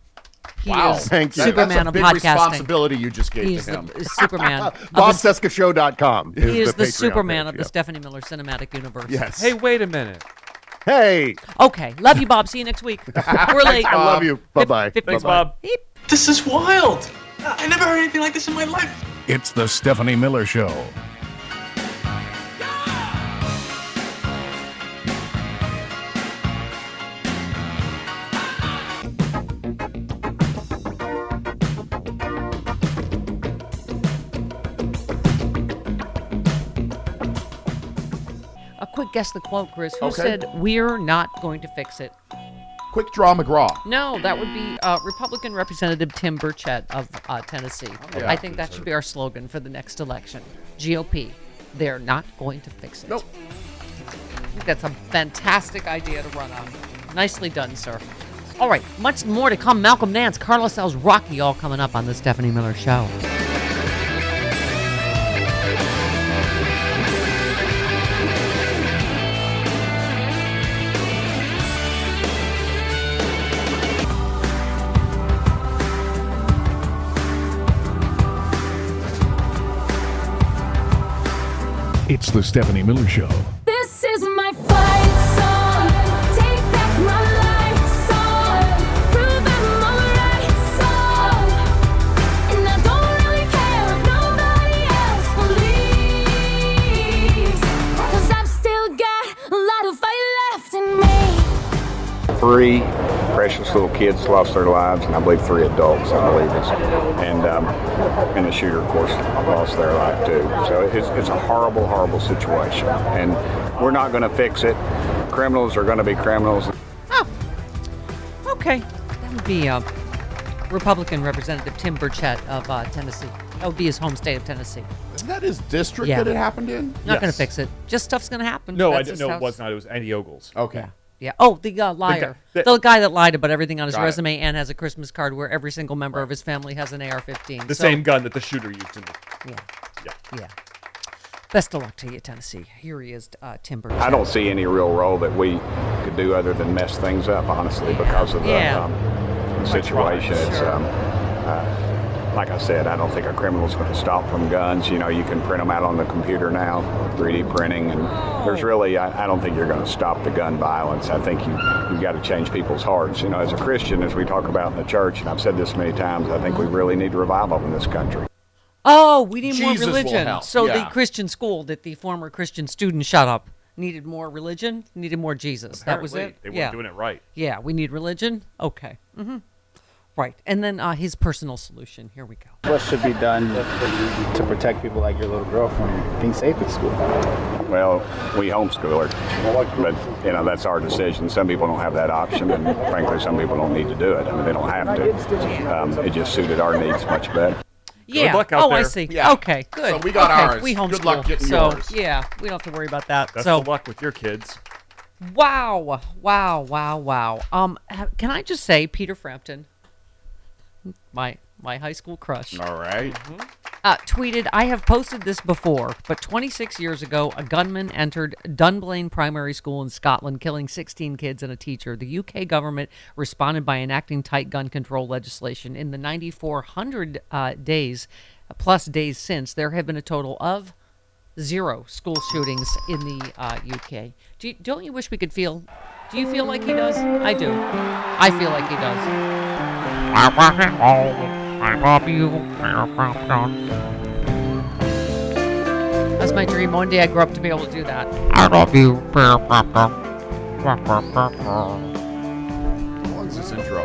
He Wow. is Thank you. Superman That's a of big podcasting. responsibility you just gave to him. The, Superman. of the- BobCescashow.com. He is the, Patreon Superman page, of the yeah. Stephanie Miller Cinematic Universe. Yes. Hey, wait a minute. Hey. Okay. Love you, Bob. See you next week. We're late. I love you. Bye bye. Thanks, Bob. This is wild. I never heard anything like this in my life. It's the Stephanie Miller Show. Quick guess the quote, Chris. Who Okay. said we're not going to fix it? Quick draw McGraw. No, that would be uh, Republican Representative Tim Burchett of uh, Tennessee. Yeah. I think that should be our slogan for the next election. GOP, they're not going to fix it. Nope. I think that's a fantastic idea to run on. Nicely done, sir. All right, much more to come. Malcolm Nance, Carlos Alazraqui, all coming up on the Stephanie Miller Show. It's the Stephanie Miller Show. This is my fight song. Take back my life song. Prove I'm alright song. And I don't really care if nobody else believes. Cause I've still got a lot of fight left in me. Three precious little kids lost their lives, and I believe three adults, I believe it's. And, um, and the shooter, of course, lost their life too. So it's, it's a horrible, horrible situation. And we're not going to fix it. Criminals are going to be criminals. Oh, Okay, that would be uh, Republican Representative Tim Burchett of uh, Tennessee. That would be his home state of Tennessee. Isn't that his district Yeah. that it happened in? Not going to fix it. Just stuff's going to happen. No, I That's d- his no, it was not. It was Andy Ogles. Okay. Yeah. Oh, the uh, liar. The, that- guy that lied about everything on his Got it. resume and has a Christmas card where every single member of his family has an AR-15. The So- same gun that the shooter used in the. Yeah. Yeah. Yeah. Best of luck to you, Tennessee. Here he is, uh, Tim Burchett. I don't see any real role that we could do other than mess things up, honestly, because of the Yeah. um, situation. It's, um, uh, like I said, I don't think a criminal's going to stop from guns. You know, you can print them out on the computer now, 3D printing, and there's really, I, I don't think you're going to stop the gun violence. I think you you've got to change people's hearts. You know, as a Christian, as we talk about in the church, and I've said this many times, I think we really need revival in this country. Oh, we need more Jesus will religion. help, So the. Christian school that the former Christian student shut up needed more religion, needed more Jesus. that was it. They weren't yeah. doing it right. Yeah, we need religion. Okay. Mm-hmm. Right, and then uh, his personal solution. Here we go. What should be done to protect people like your little girl from being safe at school? Well, we homeschool her, but you know that's our decision. Some people don't have that option, and frankly, some people don't need to do it. I mean, they don't have to. Um, it just suited our needs much better. Yeah. luck out oh, I see. Yeah. Okay, good. So we got okay. ours. We homeschool. Good luck getting so, yours. Yeah, we don't have to worry about that. That's so the luck with your kids. Wow, wow, wow, wow. Um, can I just say, Peter Frampton, my my high school crush, All right. uh, tweeted, "I have posted this before, but 26 years ago, a gunman entered Dunblane Primary School in Scotland, killing 16 kids and a teacher. The UK government responded by enacting tight gun control legislation. In the 9,400 uh, days plus days since, there have been a total of." Zero school shootings in the uh, UK. Do you, don't you wish we could feel Do you feel like he does? I do. I feel like he does. I love you. That's my dream. One day I grow up to be able to do that. I love you. How long's this intro?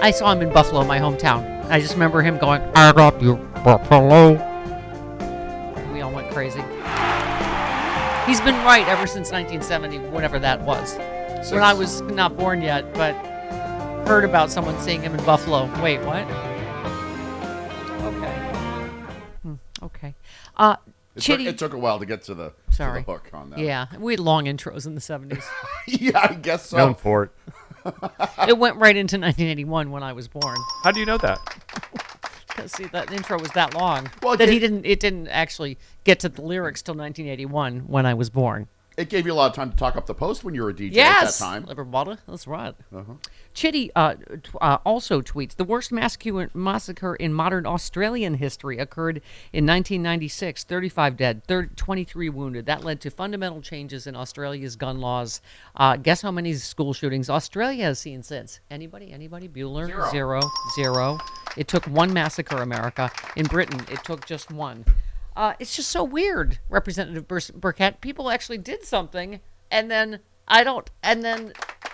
I saw him in Buffalo, my hometown. I just remember him going, I love you, Buffalo. we all went crazy. He's been right ever since 1970, whenever that was. When I was not born yet, but heard about someone seeing him in Buffalo. Wait, what? Okay. Hmm, okay. Uh, It took, Chitty. it took a while to get to the, to Sorry. the hook on that. Yeah, we had long intros in the 70s. yeah, I guess so. Known for it. it went right into 1981 when I was born. How do you know that? Because see, that intro was that long Well, that it- he didn't. It didn't actually get to the lyrics till 1981 when I was born. It gave you a lot of time to talk up the post when you were a DJ Yes, at that time. Everybody, that's right. Uh-huh. Chitty uh, t- uh, also tweets the worst massacre, massacre in modern Australian history occurred in 1996. 35 dead, 30, 23 wounded. That led to fundamental changes in Australia's gun laws. Uh, guess how many school shootings Australia has seen since? Anybody? Anybody? Bueller? Zero. Zero. Zero. It took one massacre, America. In Britain, it took just one. Uh, it's just so weird, Representative Bur- Burkett. People actually did something, and then I don't, and then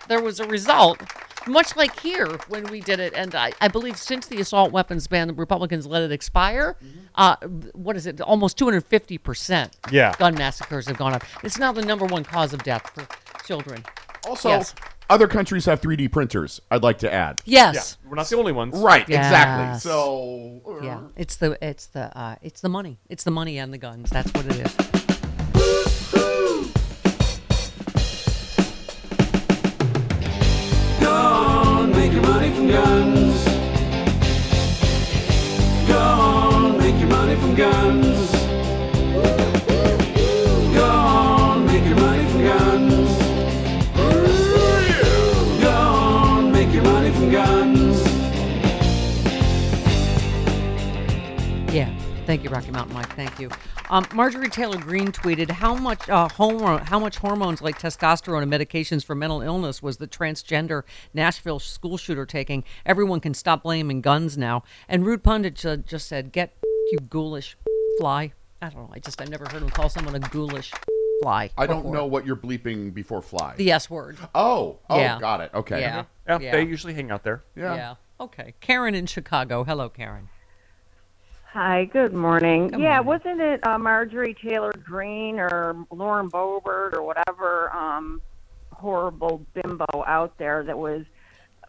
there was a result. Much like here when we did it, and I, I believe since the assault weapons ban, the Republicans let it expire. Uh, what is it? Almost 250 percent. Yeah. Gun massacres have gone up. It's now the number one cause of death for children. Also, Yes. other countries have 3D printers. I'd like to add. Yes. We're not the only ones. Right. Exactly. Yes. So Yeah, it's the it's the uh, it's the money. It's the money and the guns. That's what it is. Guns. Go on, make your money from guns. Go on, make your money from guns. Go on, make your money from guns. Yeah. Thank you, Rocky Mountain Mike. Thank you. Um, Marjorie Taylor Greene tweeted how much uh, hormone, how much hormones like testosterone and medications for mental illness was the transgender Nashville school shooter taking. Everyone can stop blaming guns now. And Rude Pundit uh, just said, "Get you ghoulish fly." I don't know. I just I never heard him call someone a ghoulish fly. I don't before. know what you're bleeping before fly. the S word. Oh. Oh, Yeah. got it. Okay. Yeah. Yeah, Yeah. they usually hang out there. Yeah. Yeah. Okay. Karen in Chicago. Hello, Karen. Hi, good morning. Good yeah, morning. wasn't it uh, Marjorie Taylor Greene or Lauren Boebert or whatever um, horrible bimbo out there that was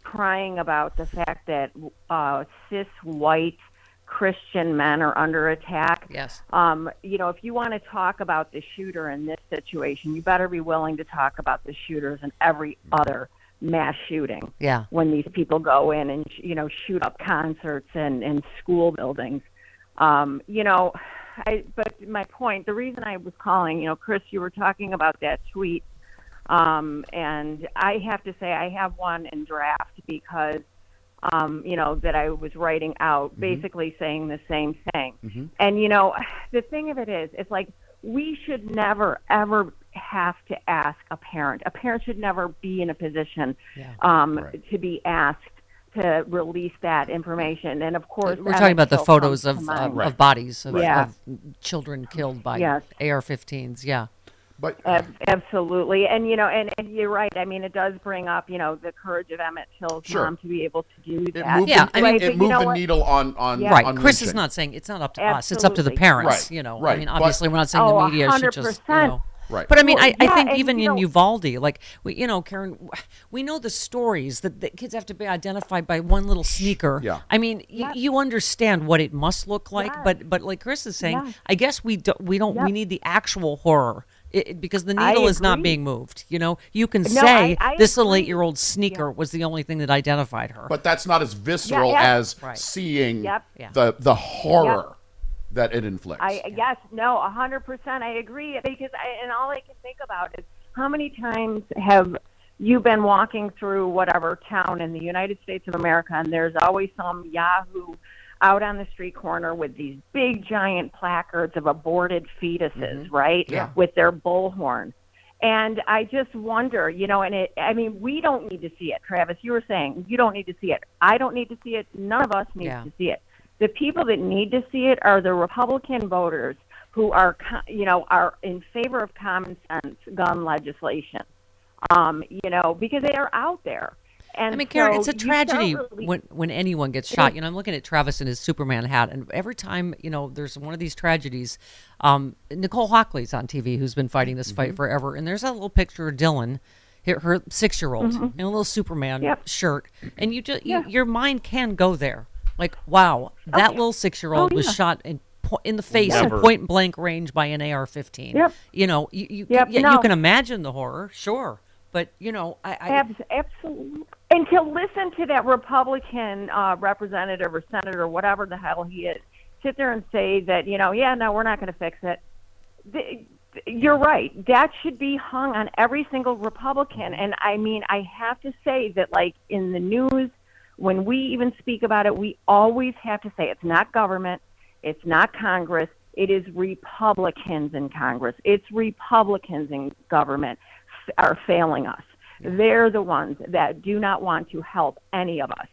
crying about the fact that uh, cis white Christian men are under attack? Yes. Um, you know, if you want to talk about the shooter in this situation, you better be willing to talk about the shooters in every other mass shooting Yeah. when these people go in and you know shoot up concerts and and school buildings um you know i but my point the reason i was calling you know chris you were talking about that tweet um and i have to say i have one in draft because um you know that i was writing out basically saying the same thing Mm-hmm. and you know, the thing of it is, it's like we should never ever have to ask a parent. A parent should never be in a position Yeah. um, Right. to be asked to release that information. And of course, We're talking about the photos of, to of, of bodies of, Yeah. of children killed by Yes. AR-15s. Yeah. But Ab- absolutely, and you know, and, and you're right. I mean, it does bring up, you know, the courage of Emmett Till's Sure. mom to be able to do that. moved, Yeah, the, I mean, it, but you moved know the what? needle on on Yeah. Right. on Chris is not saying it's not up to us. It's up to the parents. Right, You know. right, I mean, but- obviously, we're not saying Oh, the media should just. You know. Right. But I mean, Well, I, I yeah, think and, even you in know- Uvalde, like we, you know, Karen, we know the stories that, that kids have to be identified by one little sneaker. Yeah. I mean, y- you understand what it must look like, Yes. but but like Chris is saying, Yes. I guess we don't we don't we need the actual horror. It, it- because the needle is not being moved. You know, you can No, say I- I this little eight-year-old sneaker was the only thing that identified her. But that's not as visceral yeah. as Right. seeing Yep. The the horror that it inflicts. I yes, no, a hundred percent. I agree because I, and all I can think about is how many times have you been walking through whatever town in the United States of America, and there's always some Yahoo out on the street corner with these big giant placards of aborted fetuses, mm-hmm. right? Yeah. With their bullhorn. And I just wonder, you know, and it, I mean, we don't need to see it. Travis, you were saying you don't need to see it. I don't need to see it. None of us need Yeah. to see it. The people that need to see it are the Republican voters who are, you know, are in favor of common sense gun legislation. Um, you know, because they are out there. And I mean, Karen, so it's a tragedy really- when when anyone gets shot. You know, I'm looking at Travis in his Superman hat, and every time you know there's one of these tragedies, um, Nicole Hockley's on TV, who's been fighting this Mm-hmm. fight forever, and there's a little picture of Dylan, her, her six year old, Mhm. in a little Superman Yep. shirt, and you just Yeah. you, your mind can go there, like, wow, that yeah. little six year old Oh, was yeah. shot in. In the face Never. at point blank range by an AR-15. Yep. You know, you you, Yep, no. you can imagine the horror, sure, but you know, I, I Abs- absolutely. And to listen to that Republican uh, representative or senator, or whatever the hell he is, sit there and say that, you know, yeah, no, we're not going to fix it. The, you're right. That should be hung on every single Republican. And I mean, I have to say that, like, in the news, when we even speak about it, we always have to say it's not government, it's not Congress, it is Republicans in Congress, it's Republicans in government are failing us. They're the ones that do not want to help any of us.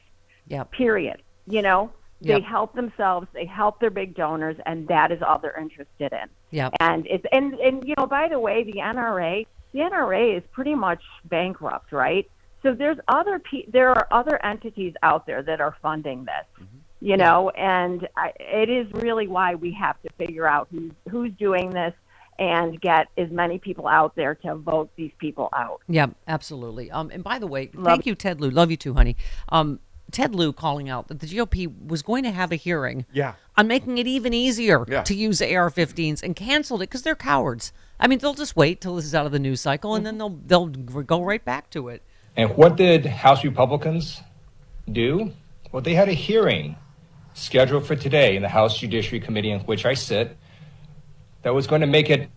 Yeah. Period. You know, they Yep. help themselves, they help their big donors, and that is all they're interested in. Yeah. And it's and and you know, by the way, the NRA, the NRA is pretty much bankrupt, right? So there's other pe- there are other entities out there that are funding this. You know, and I, it is really why we have to figure out who's who's doing this and get as many people out there to vote these people out. Yeah, absolutely. Um, and by the way, Love- thank you, Ted Lieu. Love you too, honey. Um, Ted Lieu calling out that the GOP was going to have a hearing Yeah. on making it even easier Yeah. to use AR-15s and canceled it because they're cowards. I mean, they'll just wait till this is out of the news cycle and then they'll they'll go right back to it. And what did House Republicans do? Well, they had a hearing scheduled for today in the House Judiciary Committee, in which I sit, that was going to make it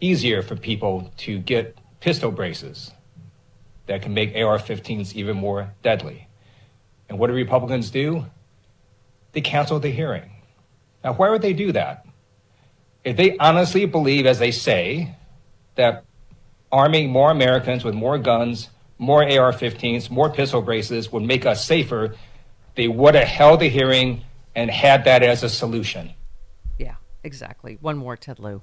easier for people to get pistol braces that can make AR 15s even more deadly. And what do Republicans do? They canceled the hearing. Now, why would they do that? If they honestly believe, as they say, that arming more Americans with more guns, more AR 15s, more pistol braces would make us safer, they would have held the hearing and had that as a solution. Yeah, exactly. One more, Ted Lieu.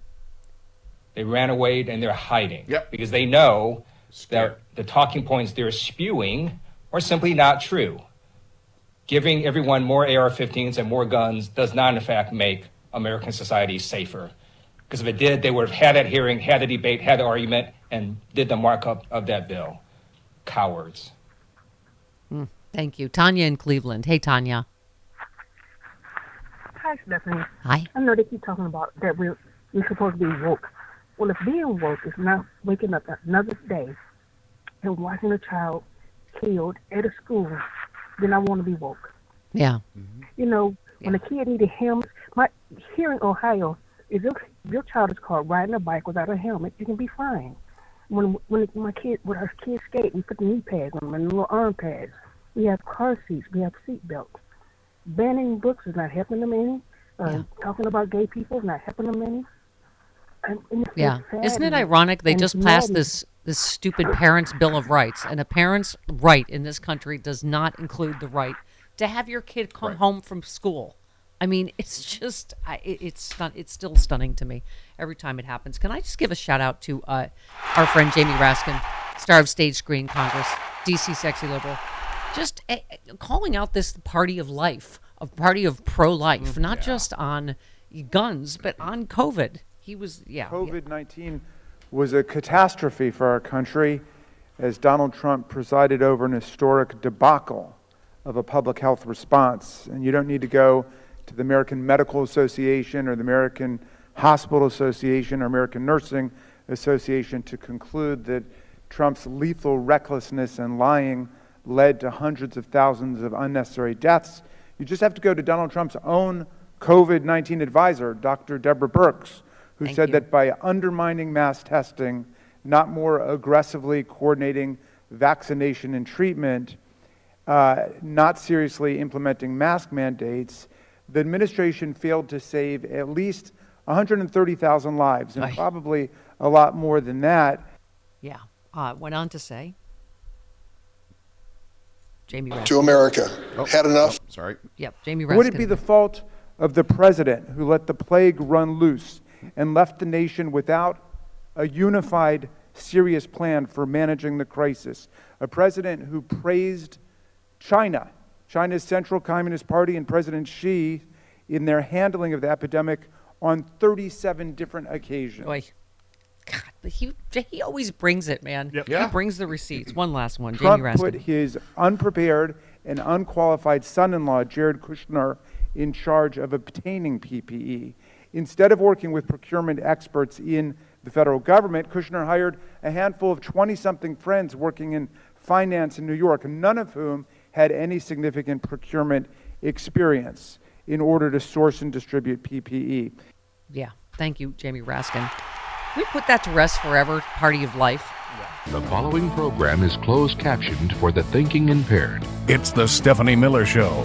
They ran away and they're hiding Yep. because they know that the talking points they're spewing are simply not true. Giving everyone more AR 15s and more guns does not, in fact, make American society safer. Because if it did, they would have had that hearing, had the debate, had the argument, and did the markup of that bill. Cowards. Mm, thank you, Tanya in Cleveland. Hey, Tanya. Hi, Stephanie. Hi. I know they keep talking about that we're, we're supposed to be woke. Well, if being woke is not waking up another day and watching a child killed at a school, then I want to be woke. Yeah. You know, when a kid needs a helmet, my here in Ohio, if your if your child is caught riding a bike without a helmet, you can be fined. When when my kid when our kids skate, we put the knee pads on them and little arm pads. We have car seats. We have seat belts. Banning books is not helping them any. Uh, Talking about gay people is not helping them any. And, and it's Yeah. just Isn't it ironic they and just passed maddening. this this stupid parents bill of rights and a parent's right in this country does not include the right to have your kid come home from school. I mean, it's just I, it, it's stun, it's still stunning to me every time it happens. Can I just give a shout out to uh, our friend Jamie Raskin, star of Stage Screen Congress, DC Sexy Liberal, just uh, calling out this party of life, a party of pro life, not just on guns but on COVID. He was yeah. yeah. COVID 19 was a catastrophe for our country as Donald Trump presided over an historic debacle of a public health response. And you don't need to go to the American Medical Association or the American Hospital Association or American Nursing Association to conclude that Trump's lethal recklessness and lying led to hundreds of thousands of unnecessary deaths. You just have to go to Donald Trump's own COVID 19 advisor, Dr. Deborah Birx, who Thank said you. that by undermining mass testing, not more aggressively coordinating vaccination and treatment, uh, not seriously implementing mask mandates, the administration failed to save at least 130,000 lives, and Aye. probably a lot more than that. Yeah. Uh, went on to say, Jamie Raskin. to America. Had enough. sorry. Yep, Jamie Would it be the fault of the president who let the plague run loose and left the nation without a unified, serious plan for managing the crisis? A president who praised China, China's Central Communist Party, and President Xi in their handling of the epidemic on 37 different occasions. Boy. God, but he he always brings it, man. Yep. He brings the receipts. One last one, Trump Jamie put his unprepared and unqualified son-in-law, Jared Kushner, in charge of obtaining PPE. Instead of working with procurement experts in the federal government, Kushner hired a handful of 20-something friends working in finance in New York, none of whom had any significant procurement experience in order to source and distribute. PPE. Yeah. Thank you, Jamie Raskin. We put that to rest forever. Party of life. The following program is closed captioned for the thinking impaired. It's the Stephanie Miller Show.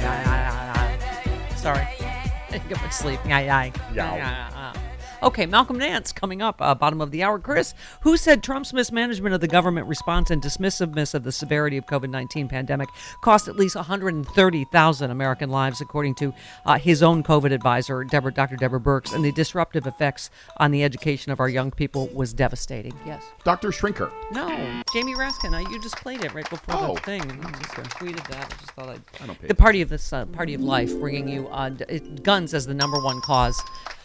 Yeah, yeah. Sorry. Didn't get much sleep. Yeah, yeah, yeah, yeah, yeah. Okay, Malcolm Nance coming up, uh, bottom of the hour. Chris, who said Trump's mismanagement of the government response and dismissiveness of the severity of COVID 19 pandemic cost at least 130,000 American lives, according to uh, his own COVID advisor, Deborah, Dr. Deborah Birx, and the disruptive effects on the education of our young people was devastating. Yes. Dr. Shrinker. No, Jamie Raskin. I, you just played it right before Oh. the thing. and I just uh, tweeted that. I just thought I'd. I don't pay the party of this uh, party of life, bringing you uh, d- it, guns as the number one cause of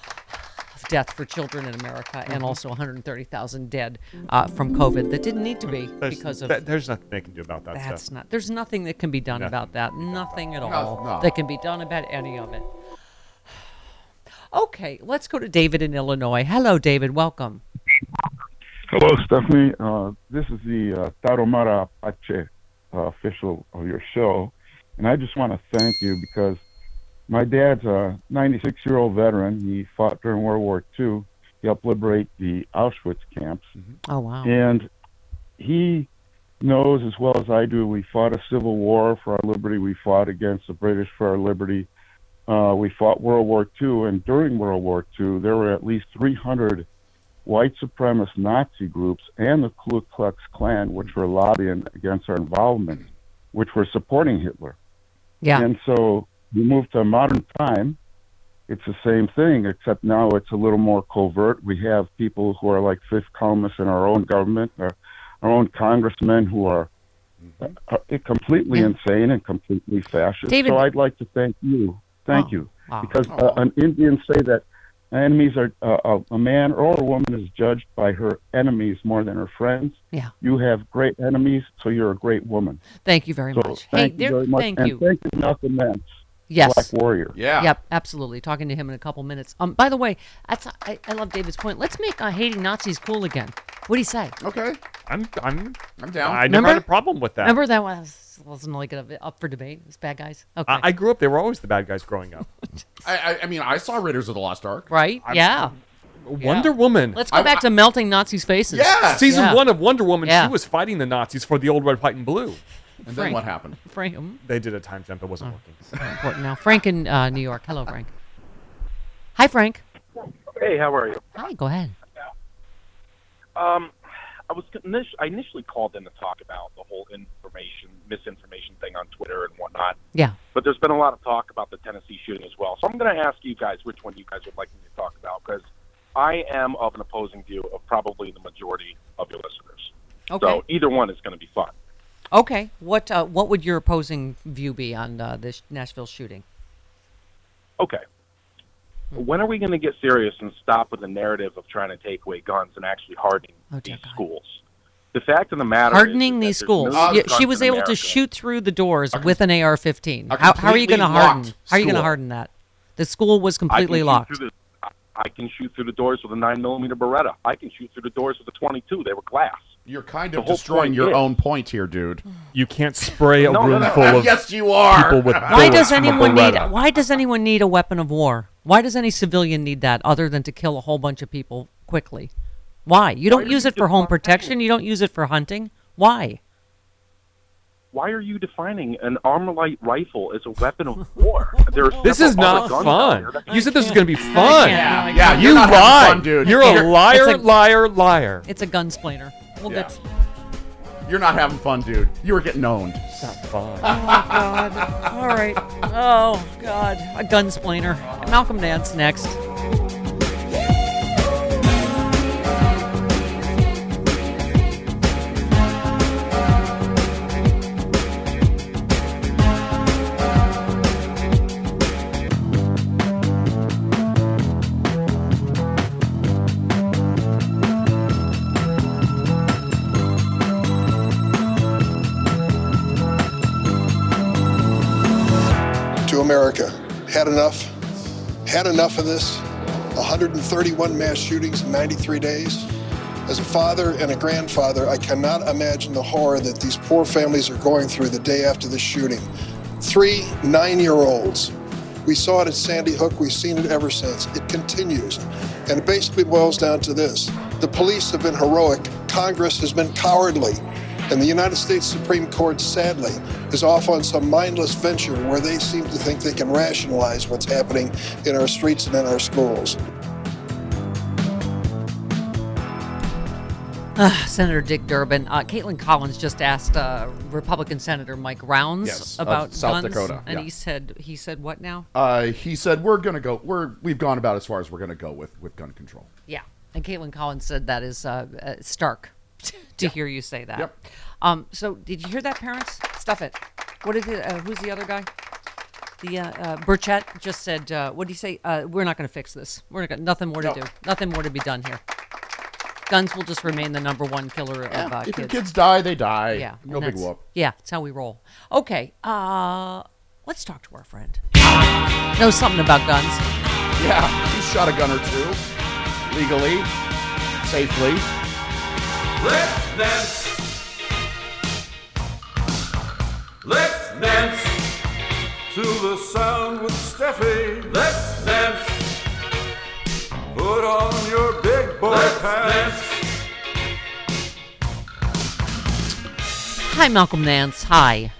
death for children in America, and Mhm. also 130,000 dead uh, from COVID that didn't need to be There's, because of. that- there's nothing they can do about that that's stuff. not. There's nothing that can be done Nothing. about that. Nothing at No, all no. that can be done about any of it. Okay, let's go to David in Illinois. Hello, David. Welcome. Hello, Stephanie. Uh, this is the uh, Taromara Apache uh, official of your show. And I just want to thank you because my dad's a 96 year old veteran. He fought during World War II. He helped liberate the Auschwitz camps. Oh wow. And he knows as well as I do we fought a civil war for our liberty. We fought against the British for our liberty. Uh, we fought World War II, and during World War II, there were at least 300 white supremacist Nazi groups and the Ku Klux Klan, which were lobbying against our involvement, which were supporting Hitler. Yeah. And so we moved to a modern time. It's the same thing, except now it's a little more covert. We have people who are like fifth columnists in our own government, our, our own congressmen who are uh, uh, completely Yeah. insane and completely fascist. David- so I'd like to thank you. Thank Oh, you. wow. Because uh, an Indian say that enemies are uh, a a man or a woman is judged by her enemies more than her friends. Yeah. You have great enemies, so you're a great woman. Thank you very So much. Thank hey, you very much. thank and you. Thank you, Malcolm Nance. Yes. Black Warrior. Yeah. Yep. Absolutely. Talking to him in a couple minutes. Um. By the way, that's I, I love David's point. Let's make uh, hating Nazis cool again. What do you say? Okay. I'm I'm I'm down. I never had a problem with that. Remember that was wasn't like a, up for debate. It's bad guys. Okay. I, I grew up. They were always the bad guys growing up. I, I, I mean, I saw Raiders of the Lost Ark. right? I'm- yeah. Wonder Yeah. Woman. Let's go back to melting Nazis' faces. Yeah. Season Yeah. one of Wonder Woman. Yeah. She was fighting the Nazis for the old red, white, and blue. And then what happened? Frank. um, They did a time jump. It wasn't working. Important now. Frank in uh, New York. Hello, Frank. Hi, Frank. Hey, how are you? Hi. Go ahead. Um, I was init- I initially called in to talk about the whole information, misinformation thing on Twitter and whatnot. Yeah. But there's been a lot of talk about the Tennessee shooting as well. So I'm going to ask you guys which one you guys would like me to talk about because I am of an opposing view of probably the majority of your listeners. Okay. So either one is going to be fun. Okay. What uh, What would your opposing view be on uh, this Nashville shooting? Okay. When are we going to get serious and stop with the narrative of trying to take away guns and actually hardening these schools? The fact of the matter Hardening is, these is that schools. no Yeah, she was in able to shoot through the doors with an AR-15. How, how are you going to harden? locked How are you going to harden that? The school was completely shoot locked. the- I can shoot through the doors with a nine millimeter Beretta. I can shoot through the doors with a 22. They were glass. You're kind of destroying your is- own point here, dude. You can't spray a No, no, room no. full of Yes, you are. people with Why does bullets from a anyone need? Why does anyone need a weapon of war? Why does any civilian need that other than to kill a whole bunch of people quickly? Why? You don't are use you it for home protection. You don't use it for hunting. Why? Why are you defining an Armalite rifle as a weapon of war? There are This is not other guns out fun. You said this is going to be fun. Yeah, yeah, you you're lied, fun, dude. You're You're- a liar, a- liar, liar. It's a gunsplainer. We'll Yeah. get. You're not having fun, dude. You were getting owned. It's not fun. Oh God! All right. Oh God! A gunsplainer. Malcolm Nance next. Had enough? Had enough of this? 131 mass shootings in 93 days? As a father and a grandfather, I cannot imagine the horror that these poor families are going through the day after this shooting. Three nine year olds. We saw it at Sandy Hook, we've seen it ever since. It continues. And it basically boils down to this the police have been heroic, Congress has been cowardly. And the United States Supreme Court, sadly, is off on some mindless venture where they seem to think they can rationalize what's happening in our streets and in our schools. Uh, Senator Dick Durbin. Uh, Kaitlan Collins just asked uh, Republican Senator Mike Rounds Yes, about South guns, Dakota, and yeah. he said he said what now? Uh, he said we're gonna go. We're we've gone about as far as we're gonna go with with gun control. Yeah, and Kaitlan Collins said that is uh, uh, stark to hear you say that. Yep. Um, so did you hear that, parents? Stuff it. What did it, uh, who's the other guy? The uh, uh, Burchett just said, uh, what do you say? Uh, we're not going to fix this. We're not gonna, nothing more No. to do. Nothing more to be done here. Guns will just remain the number one killer of uh, if your kids. kids die, they die. Yeah, No big whoop. Yeah, that's how we roll. Okay, uh, let's talk to our friend. Knows something about guns. Yeah, he shot a gun or two legally, safely. Let's dance. Let's dance to the sound with Steffi. Let's dance. Put on your big boy pants. Hi, Malcolm Nance. Hi.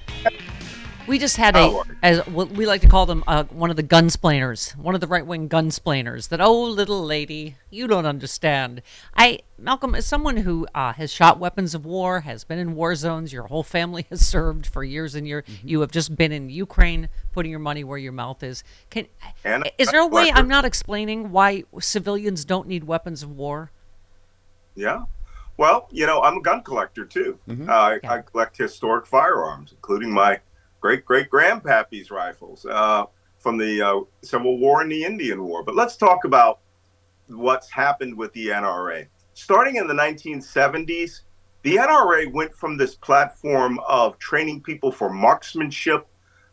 We just had a, are you? as what we like to call them, uh, one of the gunsplainers, one of the right-wing gunsplainers. That oh, little lady, you don't understand. I, Malcolm, as someone who uh, has shot weapons of war, has been in war zones, your whole family has served for years and years. Mm-hmm. You have just been in Ukraine, putting your money where your mouth is. Can And is there a way collector. I'm not explaining why civilians don't need weapons of war? Yeah. Well, you know, I'm a gun collector too. Mm-hmm. Uh, I, I collect historic firearms, including my great great grandpappy's rifles uh, from the uh, Civil War and the Indian War. But let's talk about what's happened with the NRA. Starting in the 1970s, the NRA went from this platform of training people for marksmanship,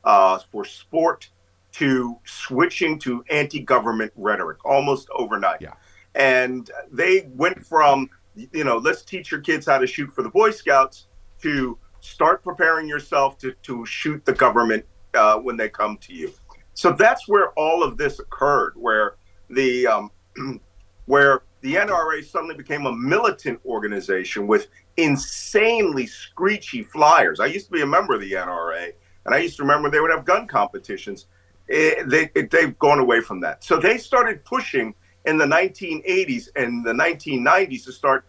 uh, for sport, to switching to anti government rhetoric almost overnight. Yeah. And they went from, you know, let's teach your kids how to shoot for the Boy Scouts to start preparing yourself to, to shoot the government uh, when they come to you. So that's where all of this occurred, where the um, where the NRA suddenly became a militant organization with insanely screechy flyers. I used to be a member of the NRA, and I used to remember they would have gun competitions. Eh, they, it, they've gone away from that. So they started pushing in the 1980s and the 1990s to start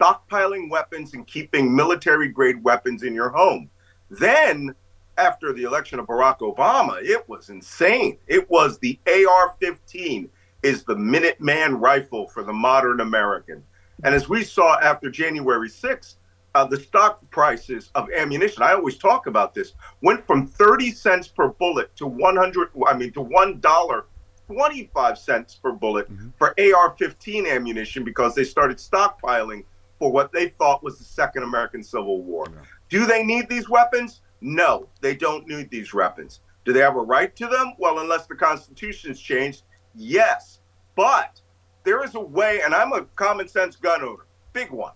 stockpiling weapons and keeping military grade weapons in your home. Then, after the election of Barack Obama, it was insane. It was the AR 15 is the Minuteman rifle for the modern American. And as we saw after January 6th, uh, the stock prices of ammunition, I always talk about this, went from 30 cents per bullet to 100, I mean, to $1 25 cents per bullet for AR 15 ammunition because they started stockpiling for what they thought was the Second American Civil War. Do they need these weapons? No, they don't need these weapons. Do they have a right to them? Well, unless the Constitution's changed, yes. But there is a way, and I'm a common sense gun owner, big one.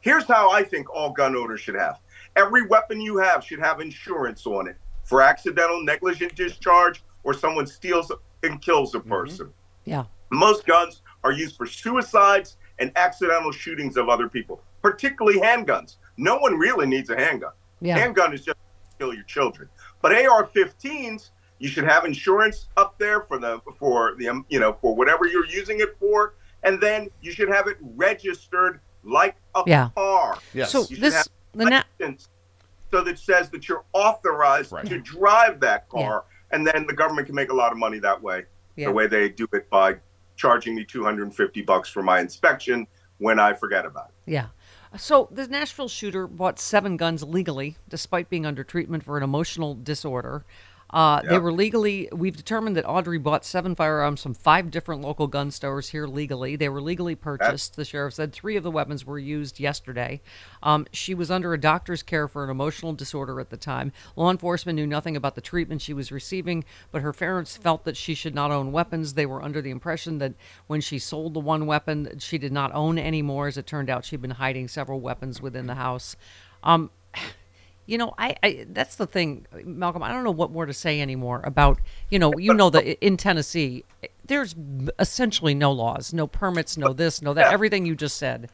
Here's how I think all gun owners should have every weapon you have should have insurance on it for accidental negligent discharge or someone steals and kills a mm-hmm. person. Yeah. Most guns are used for suicides and accidental shootings of other people, particularly handguns. No one really needs a handgun. Yeah. Handgun is just to kill your children. But AR-15s, you should have insurance up there for the for the um, you know for whatever you're using it for, and then you should have it registered like a Yeah. car. Yes. So You this- have the na- license so that says that you're authorized to drive that car, and then the government can make a lot of money that way. Yeah. The way they do it by charging me 250 bucks for my inspection when I forget about it. Yeah. So the Nashville shooter bought seven guns legally, despite being under treatment for an emotional disorder. Uh, They were legally. We've determined that Audrey bought seven firearms from five different local gun stores here legally. They were legally purchased. the sheriff said three of the weapons were used yesterday. Um, she was under a doctor's care for an emotional disorder at the time. Law enforcement knew nothing about the treatment she was receiving, but her parents felt that she should not own weapons. They were under the impression that when she sold the one weapon, she did not own any more. As it turned out, she'd been hiding several weapons within the house. Um, you know, I, I that's the thing, Malcolm. I don't know what more to say anymore about you know you know that in Tennessee there's essentially no laws, no permits, no this, no that. Yeah. Everything you just said.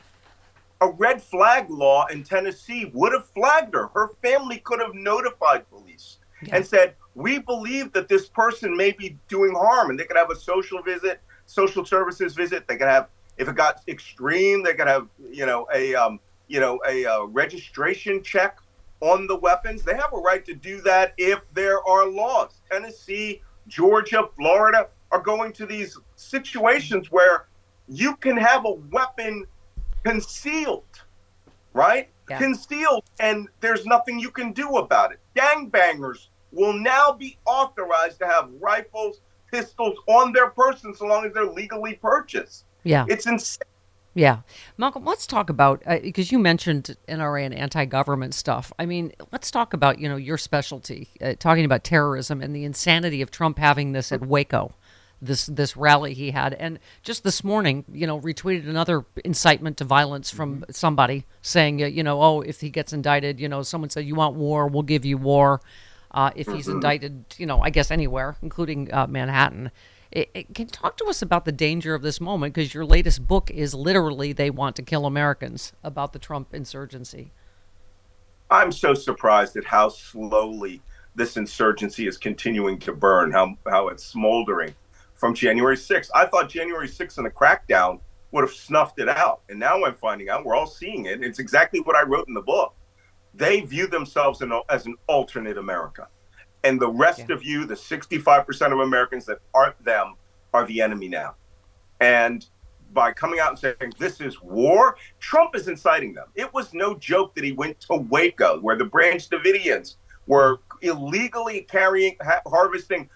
A red flag law in Tennessee would have flagged her. Her family could have notified police and said, "We believe that this person may be doing harm," and they could have a social visit, social services visit. They could have, if it got extreme, they could have, you know, a, um, you know, a uh, registration check on the weapons. They have a right to do that if there are laws. Tennessee, Georgia, Florida are going to these situations where you can have a weapon concealed, right? Yeah. Concealed, and there's nothing you can do about it. Gangbangers will now be authorized to have rifles, pistols on their person so long as they're legally purchased. Yeah. It's insane. Yeah. Malcolm, let's talk about uh, because you mentioned NRA and anti-government stuff. I mean, let's talk about, you know, your specialty, uh, talking about terrorism and the insanity of Trump having this at Waco. This this rally he had and just this morning, you know, retweeted another incitement to violence from somebody saying, uh, you know, oh, if he gets indicted, you know, someone said you want war, we'll give you war. Uh, if he's indicted, you know, I guess anywhere, including uh, Manhattan. It, it- can talk to us about the danger of this moment? Because your latest book is literally "They Want to Kill Americans" about the Trump insurgency. I'm so surprised at how slowly this insurgency is continuing to burn, how how it's smoldering from January 6th. I thought January 6th and the crackdown would have snuffed it out. And now I'm finding out we're all seeing it. It's exactly what I wrote in the book. They view themselves in, as an alternate America. And the rest of you, the 65% of Americans that aren't them, are the enemy now. And by coming out and saying this is war, Trump is inciting them. It was no joke that he went to Waco, where the Branch Davidians were illegally carrying, ha- harvesting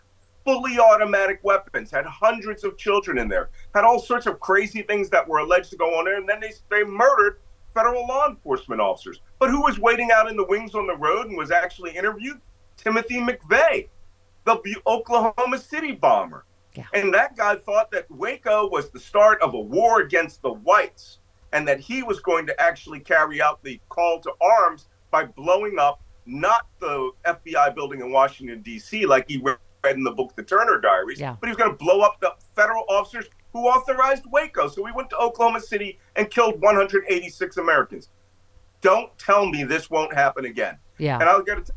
fully automatic weapons, had hundreds of children in there, had all sorts of crazy things that were alleged to go on there, and then they, they murdered federal law enforcement officers. But who was waiting out in the wings on the road and was actually interviewed? Timothy McVeigh, the Oklahoma City bomber. And that guy thought that Waco was the start of a war against the whites and that he was going to actually carry out the call to arms by blowing up not the FBI building in Washington, D.C., like he read in the book The Turner Diaries, Yeah. but he was going to blow up the federal officers who authorized Waco. So we went to Oklahoma City and killed 186 Americans. Don't tell me this won't happen again. Yeah. And I'll get it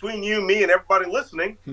between you, me, and everybody listening. Hmm.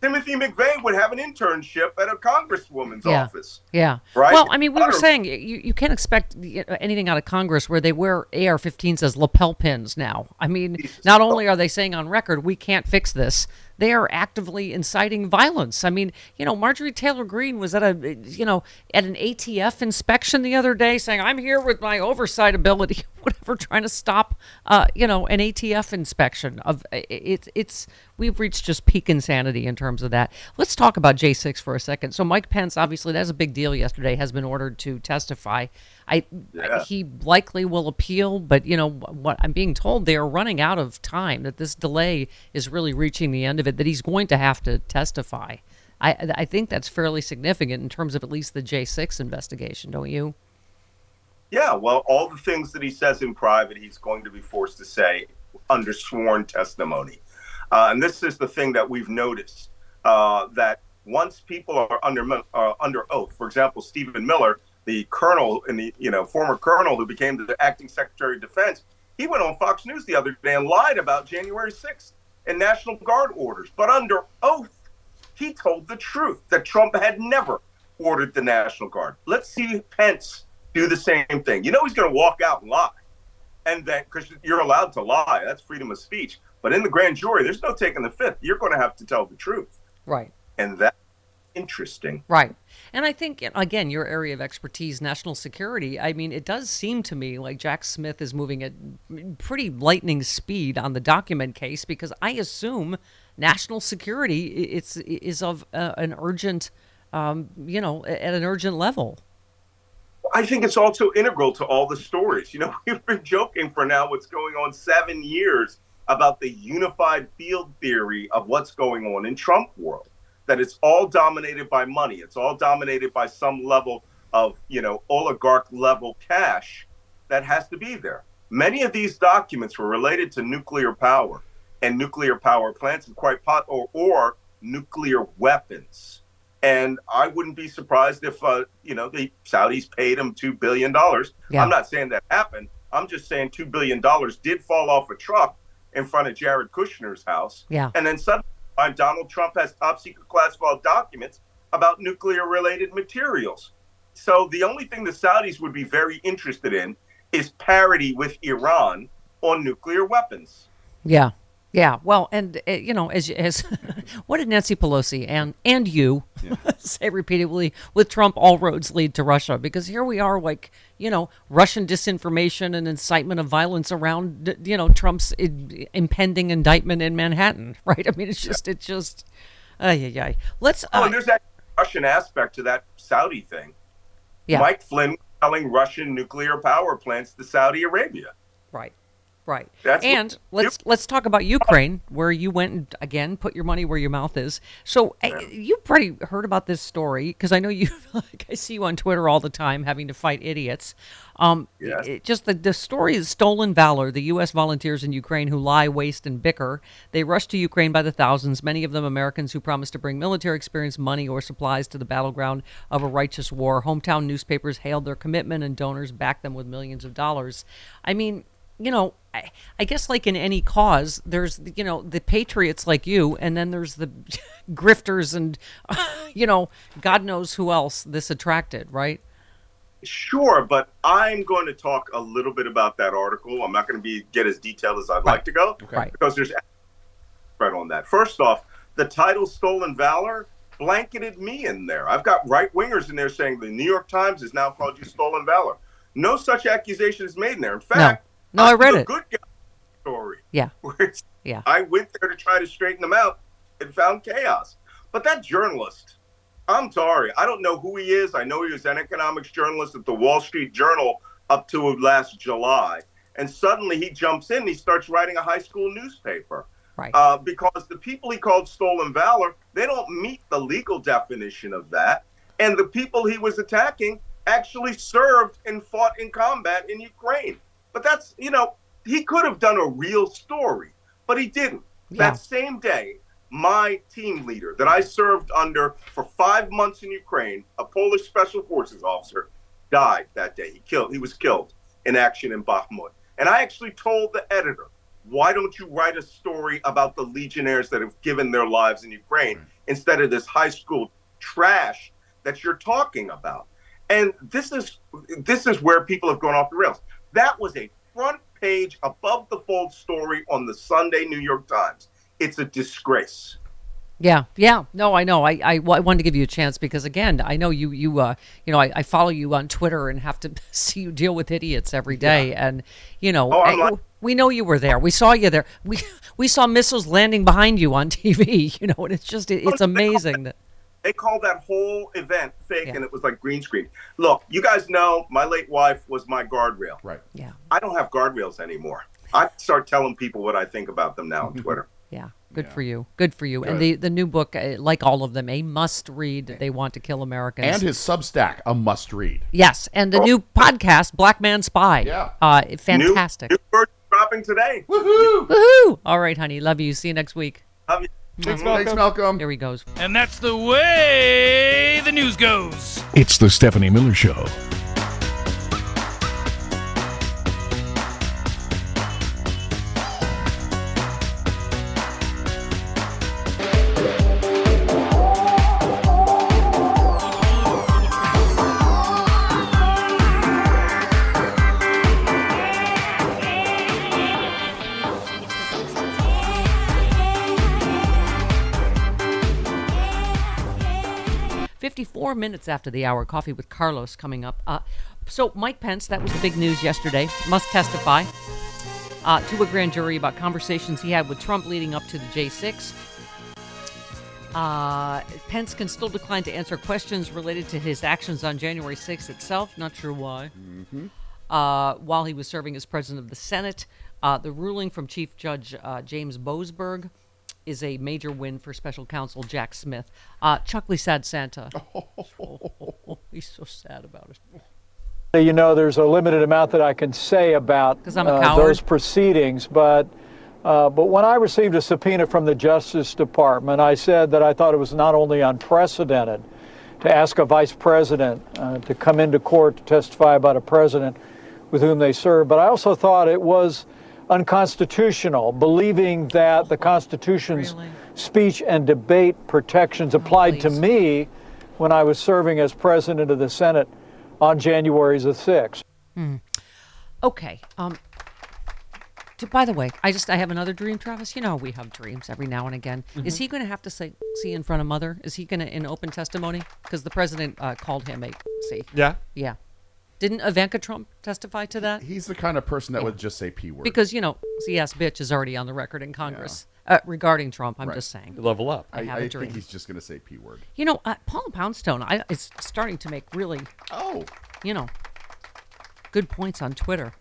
Timothy McVeigh would have an internship at a congresswoman's Yeah. office. Yeah. Right? Well, I mean, we were saying you, you can't expect anything out of Congress where they wear AR-15s as lapel pins now. I mean, not only are they saying on record we can't fix this, they are actively inciting violence. I mean, you know, Marjorie Taylor Greene was at a you know at an ATF inspection the other day saying I'm here with my oversight ability, whatever, trying to stop uh, you know an ATF inspection of it's it's we've reached just peak insanity in terms of that. Let's talk about J6 for a second. So Mike Pence, obviously, that's a big deal yesterday, has been ordered to testify. I, Yeah. he likely will appeal, but you know what I'm being told they are running out of time. That this delay is really reaching the end of it. That he's going to have to testify. I I think that's fairly significant in terms of at least the J6 investigation, don't you? Yeah, well, all the things that he says in private, he's going to be forced to say under sworn testimony. Uh, and this is the thing that we've noticed uh, that once people are under uh, under oath, for example, Stephen Miller, the colonel the you know former colonel who became the acting secretary of defense, he went on Fox News the other day and lied about January 6th and National Guard orders. But under oath, he told the truth that Trump had never ordered the National Guard. Let's see Pence do the same thing. You know he's going to walk out and lie. And then, because you're allowed to lie, that's freedom of speech. But in the grand jury, there's no taking the fifth. You're going to have to tell the truth. Right. And that interesting. Right. And I think, again, your area of expertise, national security, I mean, it does seem to me like Jack Smith is moving at pretty lightning speed on the document case because I assume national security it's, is of uh, an urgent, um, you know, at an urgent level. I think it's also integral to all the stories. You know, we've been joking for now what's going on seven years about the unified field theory of what's going on in Trump world. That it's all dominated by money. It's all dominated by some level of, you know, oligarch level cash that has to be there. Many of these documents were related to nuclear power and nuclear power plants and quite pot or, or nuclear weapons. And I wouldn't be surprised if, uh, you know, the Saudis paid him $2 billion. Yeah. I'm not saying that happened. I'm just saying $2 billion did fall off a truck in front of Jared Kushner's house. Yeah. And then suddenly Donald Trump has top secret classified documents about nuclear related materials. So the only thing the Saudis would be very interested in is parity with Iran on nuclear weapons. Yeah. Yeah. Well, and uh, you know, as as what did Nancy Pelosi and and you say repeatedly with Trump, all roads lead to Russia because here we are, like you know, Russian disinformation and incitement of violence around you know Trump's i- impending indictment in Manhattan, right? I mean, it's just it's just, ay yeah, yeah. Let's. Oh, Uh, and there's that Russian aspect to that Saudi thing. Yeah. Mike Flynn selling Russian nuclear power plants to Saudi Arabia. Right. Right. That's what- and let's let's talk about Ukraine, where you went and again put your money where your mouth is. So uh, you probably heard about this story because I know you. Like, I see you on Twitter all the time, having to fight idiots. Um, Yes. it- just the the story is stolen valor. The U.S. volunteers in Ukraine who lie, waste, and bicker. They rush to Ukraine by the thousands. Many of them Americans who promise to bring military experience, money, or supplies to the battleground of a righteous war. Hometown newspapers hailed their commitment, and donors backed them with millions of dollars. I mean you know, I, I guess like in any cause, there's you know the patriots like you, and then there's the grifters and you know God knows who else this attracted, right? Sure, but I'm going to talk a little bit about that article. I'm not going to be get as detailed as I'd like to go Right. because there's spread on that. First off, the title "Stolen Valor" blanketed me in there. I've got right wingers in there saying the New York Times has now called you stolen valor. No such accusation is made in there. In fact, No, I read the it. Good guy story. Yeah. Where it's, Yeah. I went there to try to straighten them out and found chaos. But that journalist, I'm sorry, I don't know who he is. I know he was an economics journalist at the Wall Street Journal up to last July. And suddenly he jumps in and he starts writing a high school newspaper. Right. Uh, because the people he called stolen valor, they don't meet the legal definition of that. And the people he was attacking actually served and fought in combat in Ukraine. But that's, you know, he could have done a real story, but he didn't. Yeah. That same day, my team leader that I served under for five months in Ukraine, a Polish special forces officer, died that day. He killed. He was killed in action in Bakhmut. And I actually told the editor, "Why don't you write a story about the legionnaires that have given their lives in Ukraine instead of this high school trash that you're talking about?" And this is this is where people have gone off the rails. That was a front page above the fold story on the Sunday New York Times. It's a disgrace. Yeah, yeah. No, I know. I, I, I wanted to give you a chance because again, I know you you uh you know I, I follow you on Twitter and have to see you deal with idiots every day, and you know Oh, I- like- we know you were there. We saw you there. We we saw missiles landing behind you on TV. You know, and it's just it, it's amazing that They called that whole event fake, and it was like green screen. Look, you guys know my late wife was my guardrail. Right. Yeah. I don't have guardrails anymore. I start telling people what I think about them now on Twitter. Yeah. Good for you. Good for you. And the, the new book, uh, like all of them, a must read. They want to kill Americans. And his Substack, a must read. yes, and the new podcast, Black Man Spy. Yeah. uh, fantastic. New, new version dropping today. Woohoo! Woohoo! All right, honey, love you. See you next week. Love you. Thanks, Malcolm. Thanks, Malcolm. Here he goes. And that's the way the news goes. It's the Stephanie Miller Show. Fifty-four minutes after the hour, coffee with Carlos coming up. Uh, so Mike Pence, that was the big news yesterday, must testify uh, to a grand jury about conversations he had with Trump leading up to the J6. Uh, Pence can still decline to answer questions related to his actions on January 6th itself. Not sure why. Uh, while he was serving as president of the Senate, uh, the ruling from Chief Judge uh, James Boasberg is a major win for special counsel Jack Smith. Uh, Chuckley Sad Santa. he's so sad about it. You know, there's a limited amount that I can say about uh, those proceedings, but uh, but when I received a subpoena from the Justice Department, I said that I thought it was not only unprecedented to ask a vice president uh, to come into court to testify about a president with whom they serve, but I also thought it was unconstitutional, believing that the Constitution's speech and debate protections applied to me when I was serving as president of the Senate on January the 6th. Hmm. Okay. Um. to- by the way, I just I have another dream, Travis. You know we have dreams every now and again. Is Mhm. he going to have to say see in front of mother? Is he going to in open testimony? Because the president uh, called him a see. Yeah. Yeah. Didn't Ivanka Trump testify to that? He's the kind of person that would just say p word. Because you know, CS bitch is already on the record in Congress uh, regarding Trump. I'm Right. just saying. Level up. I, I, have I a dream. think he's just going to say p word. You know, uh, Paula Poundstone I, is starting to make really, oh, you know, good points on Twitter.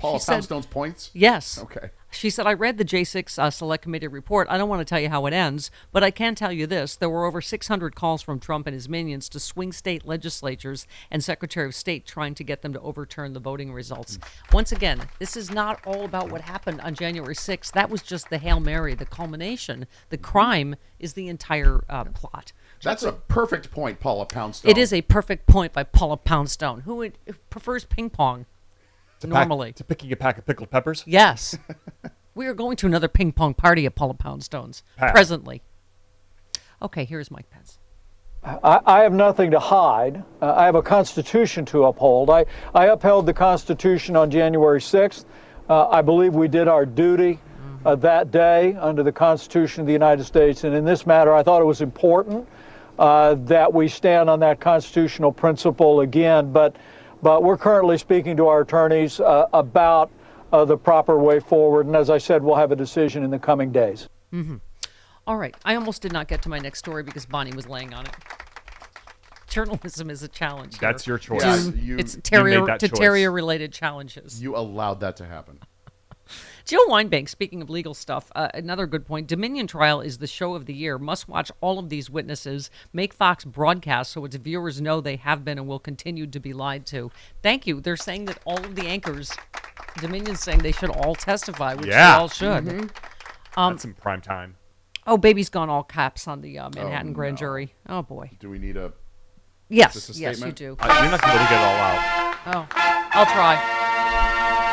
Paula She said- Poundstone's points. Yes. Okay. She said, I read the J6 uh, Select Committee report. I don't want to tell you how it ends, but I can tell you this. There were over 600 calls from Trump and his minions to swing state legislatures and Secretary of State trying to get them to overturn the voting results. Once again, this is not all about what happened on January 6th. That was just the Hail Mary, the culmination. The crime is the entire uh, plot. That's a perfect point, Paula Poundstone. It is a perfect point by Paula Poundstone, who prefers ping pong To pack- normally. to picking a pack of pickled peppers. Yes. we are going to another ping pong party at Paula Poundstone's Pass. presently. Okay, here's Mike Pence. I, I have nothing to hide. Uh, I have a Constitution to uphold. I, I upheld the Constitution on January 6th. Uh, I believe we did our duty uh, that day under the Constitution of the United States. And in this matter, I thought it was important uh, that we stand on that constitutional principle again. But, but we're currently speaking to our attorneys uh, about uh, the proper way forward. And as I said, we'll have a decision in the coming days. hmm All right. I almost did not get to my next story because Bonnie was laying on it. Journalism is a challenge. here. That's your choice. To- Yes, you- it's you terrier made that to choice. terrier related challenges. You allowed that to happen. Jill Weinbank, speaking of legal stuff, uh, another good point. Dominion trial is the show of the year. Must watch all of these witnesses. Make Fox broadcast so its viewers know they have been and will continue to be lied to. Thank you. They're saying that all of the anchors, Dominion's saying they should all testify, which Yeah. they all should. Mhm. Um, That's in prime time. oh, baby's gone all caps on the uh, Manhattan Oh, grand no. jury. Oh boy. Do we need a? Yes, is this a yes, you do. Uh, you're not going to to get it all out. Oh, I'll try.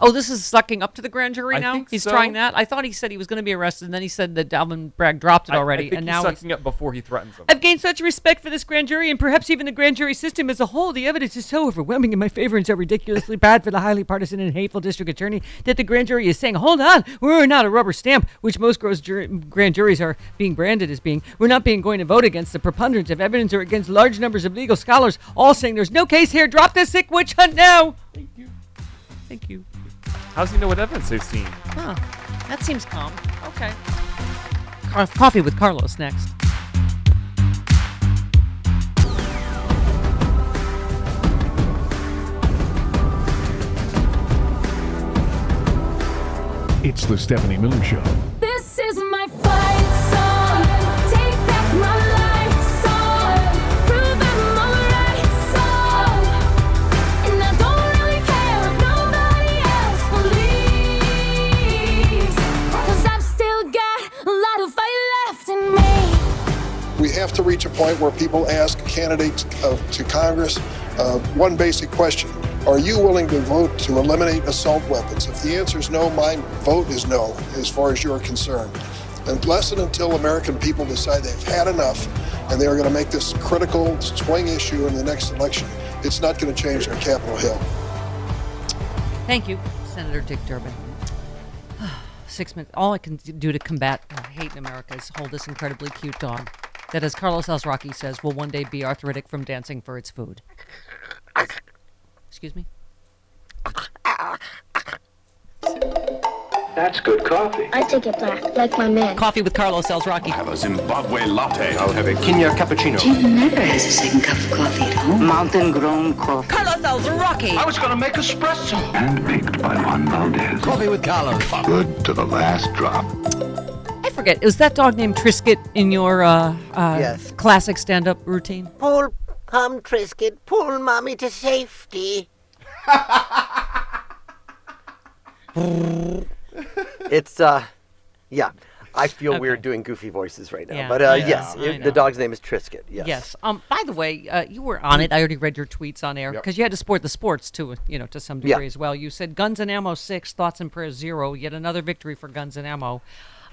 Oh, this is sucking up to the grand jury I now. think he's so. trying that. I thought he said he was going to be arrested, and then he said that Alvin Bragg dropped it I- already, I, think and he's now he's sucking up before he threatens them. I've gained such respect for this grand jury and perhaps even the grand jury system as a whole. The evidence is so overwhelming in my favor and so ridiculously bad for the highly partisan and hateful district attorney that the grand jury is saying, hold on, we're not a rubber stamp, which most gross jur- grand juries are being branded as being. We're not being going to vote against the preponderance of evidence or against large numbers of legal scholars, all saying there's no case here. Drop this sick witch hunt now. Thank you. Thank you. How's he know what evidence they've seen? Huh. That seems calm. Okay. Car- coffee with Carlos next. It's the Stephanie Miller Show. This is my fight have to reach a point where people ask candidates uh, to Congress uh, one basic question. Are you willing to vote to eliminate assault weapons? If the answer is no, my vote is no, as far as you're concerned. And unless and until American people decide they've had enough and they are going to make this critical swing issue in the next election, it's not going to change on Capitol Hill. Thank you, Senator Dick Durbin. Six minutes. All I can do to combat hate in America is hold this incredibly cute dog that, as Carlos Alazraqui says, will one day be arthritic from dancing for its food. Excuse me? That's good coffee. I take it black, like my man. Coffee with Carlos Alazraqui. have a Zimbabwe latte. I'll have a Kenya cappuccino. She never has a second cup of coffee at home. Mountain grown coffee. Carlos Alazraqui. I was gonna make espresso. Handpicked by Juan Valdez. Coffee with Carlos. Good to the last drop. I forget. Was that dog named Trisket in your uh, uh, Yes. classic stand up routine? Pull, come, Trisket, pull mommy to safety. it's, uh, yeah. I feel weird doing goofy voices right now. Yeah, but uh, I know, yes, it- the dog's name is Trisket. Yes. Yes. Um. By the way, uh, you were on it. I already read your tweets on air because you had to support the sports too, you know, to some Yeah. degree as well. You said guns and ammo six, thoughts and prayers zero. Yet another victory for guns and ammo.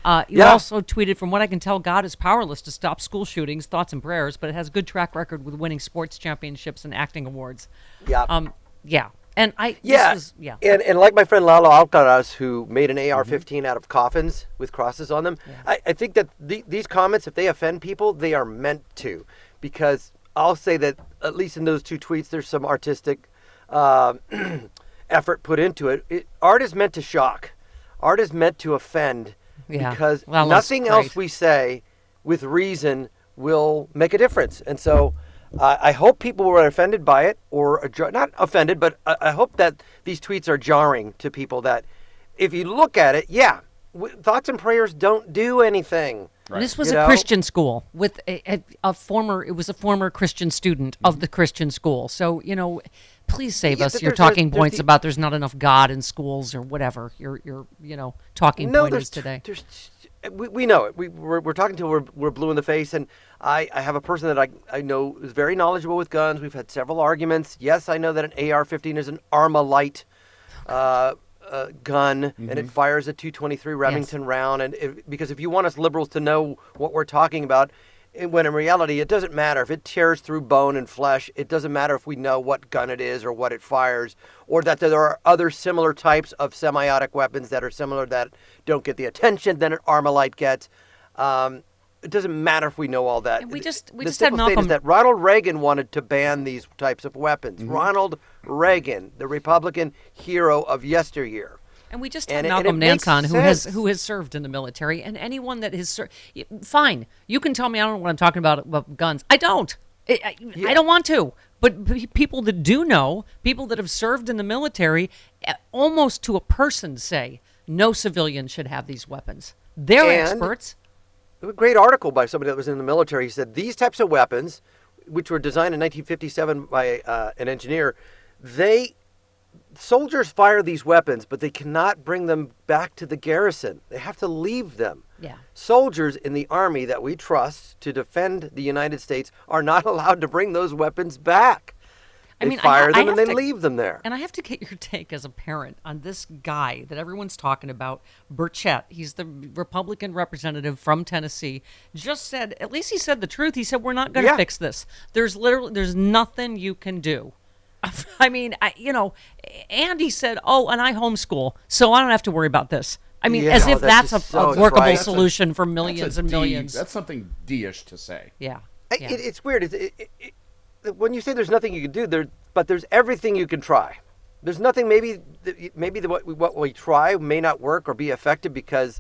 Uh, you Yeah. also tweeted, from what I can tell, God is powerless to stop school shootings, thoughts and prayers, but it has a good track record with winning sports championships and acting awards. Yeah. Um. Yeah. And I. Yeah, This was, yeah. and and like my friend Lalo Alcaraz, who made an Mm-hmm. AR-15 out of coffins with crosses on them, I, I think that the, these comments, if they offend people, they are meant to, because I'll say that at least in those two tweets, there's some artistic uh, effort put into it. it. Art is meant to shock. Art is meant to offend, Yeah. because Well, nothing else we say with reason will make a difference. And so uh, I hope people were offended by it, or adjo- not offended, but I, I hope that these tweets are jarring to people. That if you look at it, yeah, w- thoughts and prayers don't do anything. This was You a know? Christian school with a, a, a former. It was a former Christian student of the Christian school. So you know, please save Yeah, us th- your there's- there's- talking there's points the- about there's not enough God in schools or whatever your your you know talking no, point there's today. There's, we, we know it. We, we're, we're talking till we're, we're blue in the face. And I, I have a person that I, I know is very knowledgeable with guns. We've had several arguments. Yes, I know that an AR 15 is an Armalite uh, uh, gun and it fires a 223 Remington round. And if, because if you want us liberals to know what we're talking about, it- when in reality it doesn't matter if it tears through bone and flesh. It doesn't matter if we know what gun it is or what it fires, or that there are other similar types of semi-automatic weapons that are similar that don't get the attention that an Armalite gets. Um, it doesn't matter if we know all that. And we just- we the just had simple state Malcolm- is that Ronald Reagan wanted to ban these types of weapons. Mm-hmm. Ronald Reagan, the Republican hero of yesteryear. And we just had and Malcolm it who has who has served in the military, and anyone that has served. Fine, you can tell me I don't know what I'm talking about about guns. I don't. I, I, I don't want to. But p- people that do know, people that have served in the military, almost to a person say no civilian should have these weapons. They're And- experts. A great article by somebody that was in the military. He said these types of weapons, which were designed in 1957 by uh, an engineer, they soldiers fire these weapons, but they cannot bring them back to the garrison. They have to leave them. Yeah. Soldiers in the army that we trust to defend the United States are not allowed to bring those weapons back. I They mean, fire I them and have then to- leave them there. And I have to get your take as a parent on this guy that everyone's talking about, Burchett. He's the Republican representative from Tennessee. Just said, at least he said the truth. He said, "We're not going to Yeah. fix this. There's literally, there's nothing you can do." I mean, I, you know, Andy said, "Oh, and I homeschool, so I don't have to worry about this." I mean, Yeah, as oh, if that's that's, a, so a workable right. That's a- solution for millions and D- millions. That's something D-ish to say. yeah. I- It, it's weird. It's, it, it, it, when you say there's nothing you can do, there, but there's everything you can try. There's nothing. Maybe, maybe the, what, we, what we try may not work or be effective because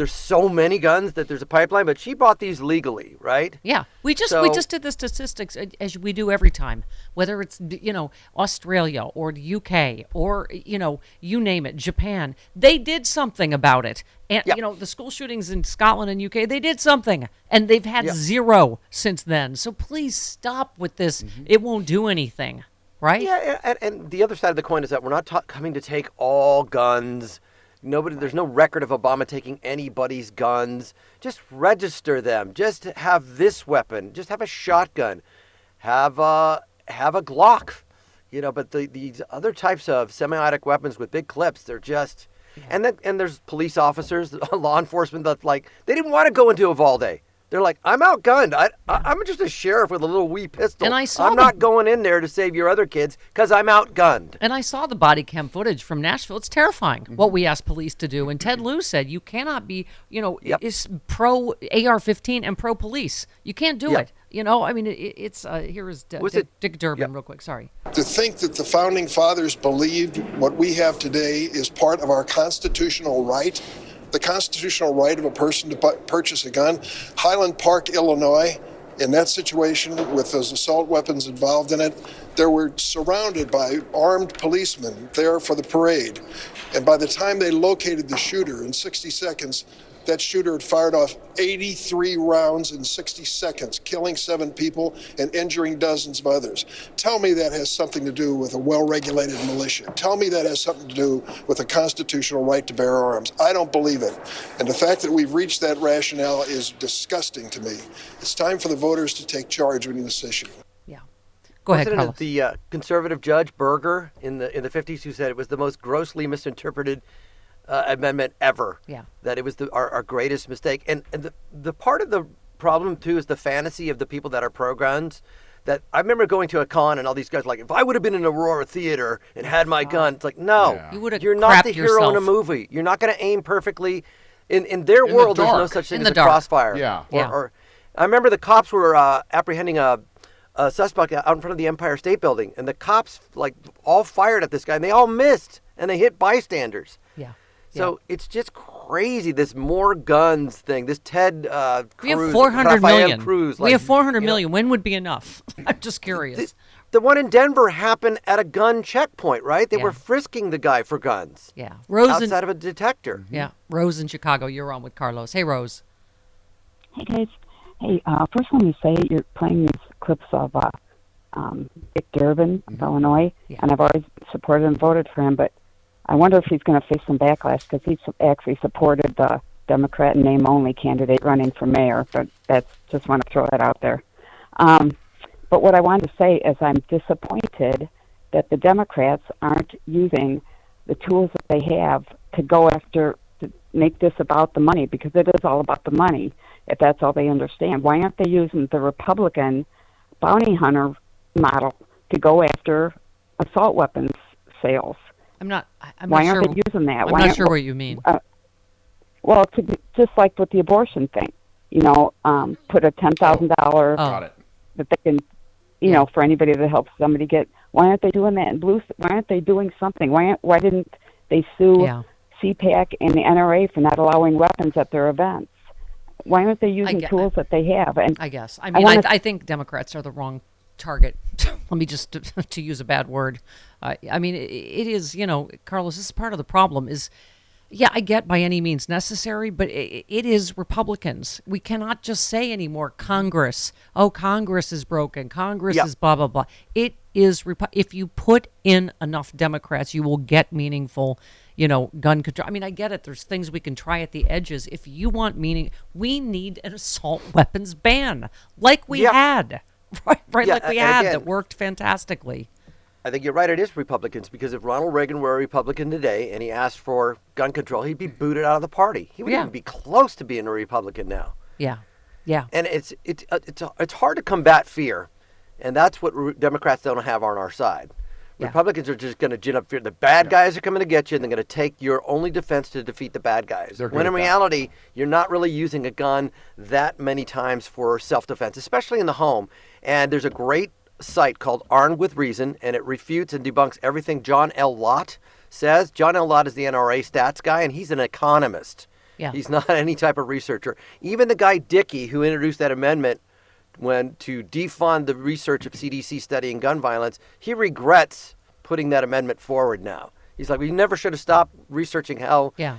there's so many guns that there's a pipeline, but she bought these legally, right? Yeah, we just we just did the statistics uh, as we do every time, whether it's you know Australia or the UK or you know you name it, Japan. They did something about it, and you know the school shootings in Scotland and UK. They did something, and they've had Yeah. zero since then. So please stop with this. It won't do anything, right? Yeah, and, and the other side of the coin is that we're not ta- coming to take all guns. Nobody, there's no record of Obama taking anybody's guns. Just register them. Just have this weapon. Just have a shotgun. Have a have a Glock. You know, but the, these other types of semi-automatic weapons with big clips, they're just. And then and there's police officers, law enforcement that like they didn't want to go into Uvalde. They're like, I'm outgunned. I, I, I'm just a sheriff with a little wee pistol. And I saw I'm the- not going in there to save your other kids because I'm outgunned. And I saw the body cam footage from Nashville. It's terrifying Mm-hmm. what we asked police to do. And Ted Lieu said you cannot be, you know, is pro AR-15 and pro police. You can't do Yep. it. You know, I mean, it, it's uh, here is D- Was Dick, it- Dick Durbin, real quick. Sorry. To think that the founding fathers believed what we have today is part of our constitutional right, the constitutional right of a person to purchase a gun. Highland Park, Illinois, in that situation with those assault weapons involved in it, they were surrounded by armed policemen there for the parade. And by the time they located the shooter in 60 seconds, that shooter had fired off 83 rounds in 60 seconds, killing seven people and injuring dozens of others. Tell me that has something to do with a well regulated militia. Tell me that has something to do with a constitutional right to bear arms. I don't believe it. And the fact that we've reached that rationale is disgusting to me. It's time for the voters to take charge on this issue. Yeah. Go ahead, Wasn't it Carlos. the uh, conservative judge Burger in the in the 50s who said it was the most grossly misinterpreted uh, amendment ever. Yeah. That it was the, our, our greatest mistake. And, and the, the part of the problem, too, is the fantasy of the people that are pro guns. That I remember going to a con and all these guys were like, if I would have been in Aurora Theater and had my gun, it's like, no, Yeah. You would've you're not the crapped hero in a movie. You're not going to aim perfectly. In in their In the world, there's no dark. such thing In as the a dark. crossfire. Yeah. Or, Yeah. or I remember the cops were uh, apprehending a, a suspect out in front of the Empire State Building, and the cops like all fired at this guy, and they all missed, and they hit bystanders. Yeah. So it's just crazy this more guns thing. This Ted uh, We have Cruz, four hundred Rafael million. Cruz, we have four hundred you know. When would be enough? I'm just curious. The one in Denver happened at a gun checkpoint, right? They Yeah. were frisking the guy for guns. Yeah. Rose in- outside of a detector. Yeah, Rose in Chicago. You're on with Carlos. Hey, Rose. Hey guys, hey. Uh, first, let me say you're playing these clips of uh, um, Dick Durbin of Illinois, and I've always supported and voted for him. But I wonder if he's going to face some backlash because he actually supported the Democrat name only candidate running for mayor. But that's just want to throw that out there. Um, but what I wanted to say is I'm disappointed that the Democrats aren't using the tools that they have to go after to make this about the money because it is all about the money if that's all they understand. Why aren't they using the Republican bounty hunter model to go after assault weapons sales? I'm not. I- I'm Why not aren't sure. they using that? I'm Why not sure what you mean. Uh, well, to, be- just like with the abortion thing, you know, um, put a ten thousand dollar Oh. That they can, you know, for anybody that helps somebody get. Why aren't they doing that in blue? Why aren't they doing something? Why aren't, why didn't they sue Yeah. CPAC and the NRA for not allowing weapons at their events? Why aren't they using get- tools that they have? And I guess. I mean, I, wanna- I think Democrats are the wrong target. Let me just to use a bad word. Uh, I mean, it, it is. You know, Carlos. This is part of the problem. Is yeah, I get by any means necessary, but it, it is Republicans. We cannot just say anymore Congress. Oh, Congress is broken. Congress Yeah. is blah blah blah. It is if you put in enough Democrats, you will get meaningful, you know, gun control. I mean, I get it. There's things we can try at the edges. If you want meaning, we need an assault weapons ban, like we Yeah. had, right? Right, Yeah, like we and had again- that worked fantastically. I think you're right. It is Republicans because if Ronald Reagan were a Republican today and he asked for gun control, he'd be booted out of the party. He wouldn't Yeah. even be close to being a Republican now. Yeah, yeah. And it's it's uh, it's it's hard to combat fear, and that's what re- Democrats don't have on our side. Yeah. Republicans are just going to gin up fear. The bad guys are coming to get you, and they're going to take your only defense to defeat the bad guys. They're when in at that. reality, you're not really using a gun that many times for self-defense, especially in the home. And there's a great site called Armed with Reason, and it refutes and debunks everything John L. Lott says. John L. Lott is the NRA stats guy, and he's an economist. Yeah. He's not any type of researcher. Even the guy Dickey who introduced that amendment when to defund the research of CDC studying gun violence, he regrets putting that amendment forward now. He's like, we never should have stopped researching how Yeah.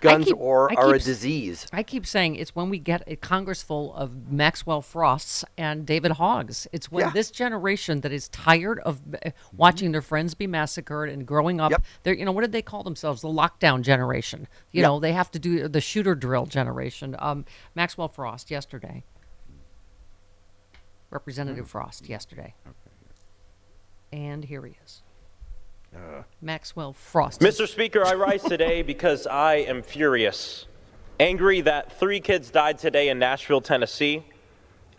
Guns keep- or I are a disease. I keep saying it's when we get a Congress full of Maxwell Frosts and David Hoggs. It's when Yeah. this generation that is tired of uh, watching their friends be massacred and growing up. Yep. They're, you know, what did they call themselves? The lockdown generation. You Yep. know, they have to do the shooter drill generation. Um, Maxwell Frost yesterday. Representative Frost yesterday. Okay. And here he is. Maxwell Frost. Mr. Speaker, I rise today because I am furious. Angry that three kids died today in Nashville, Tennessee.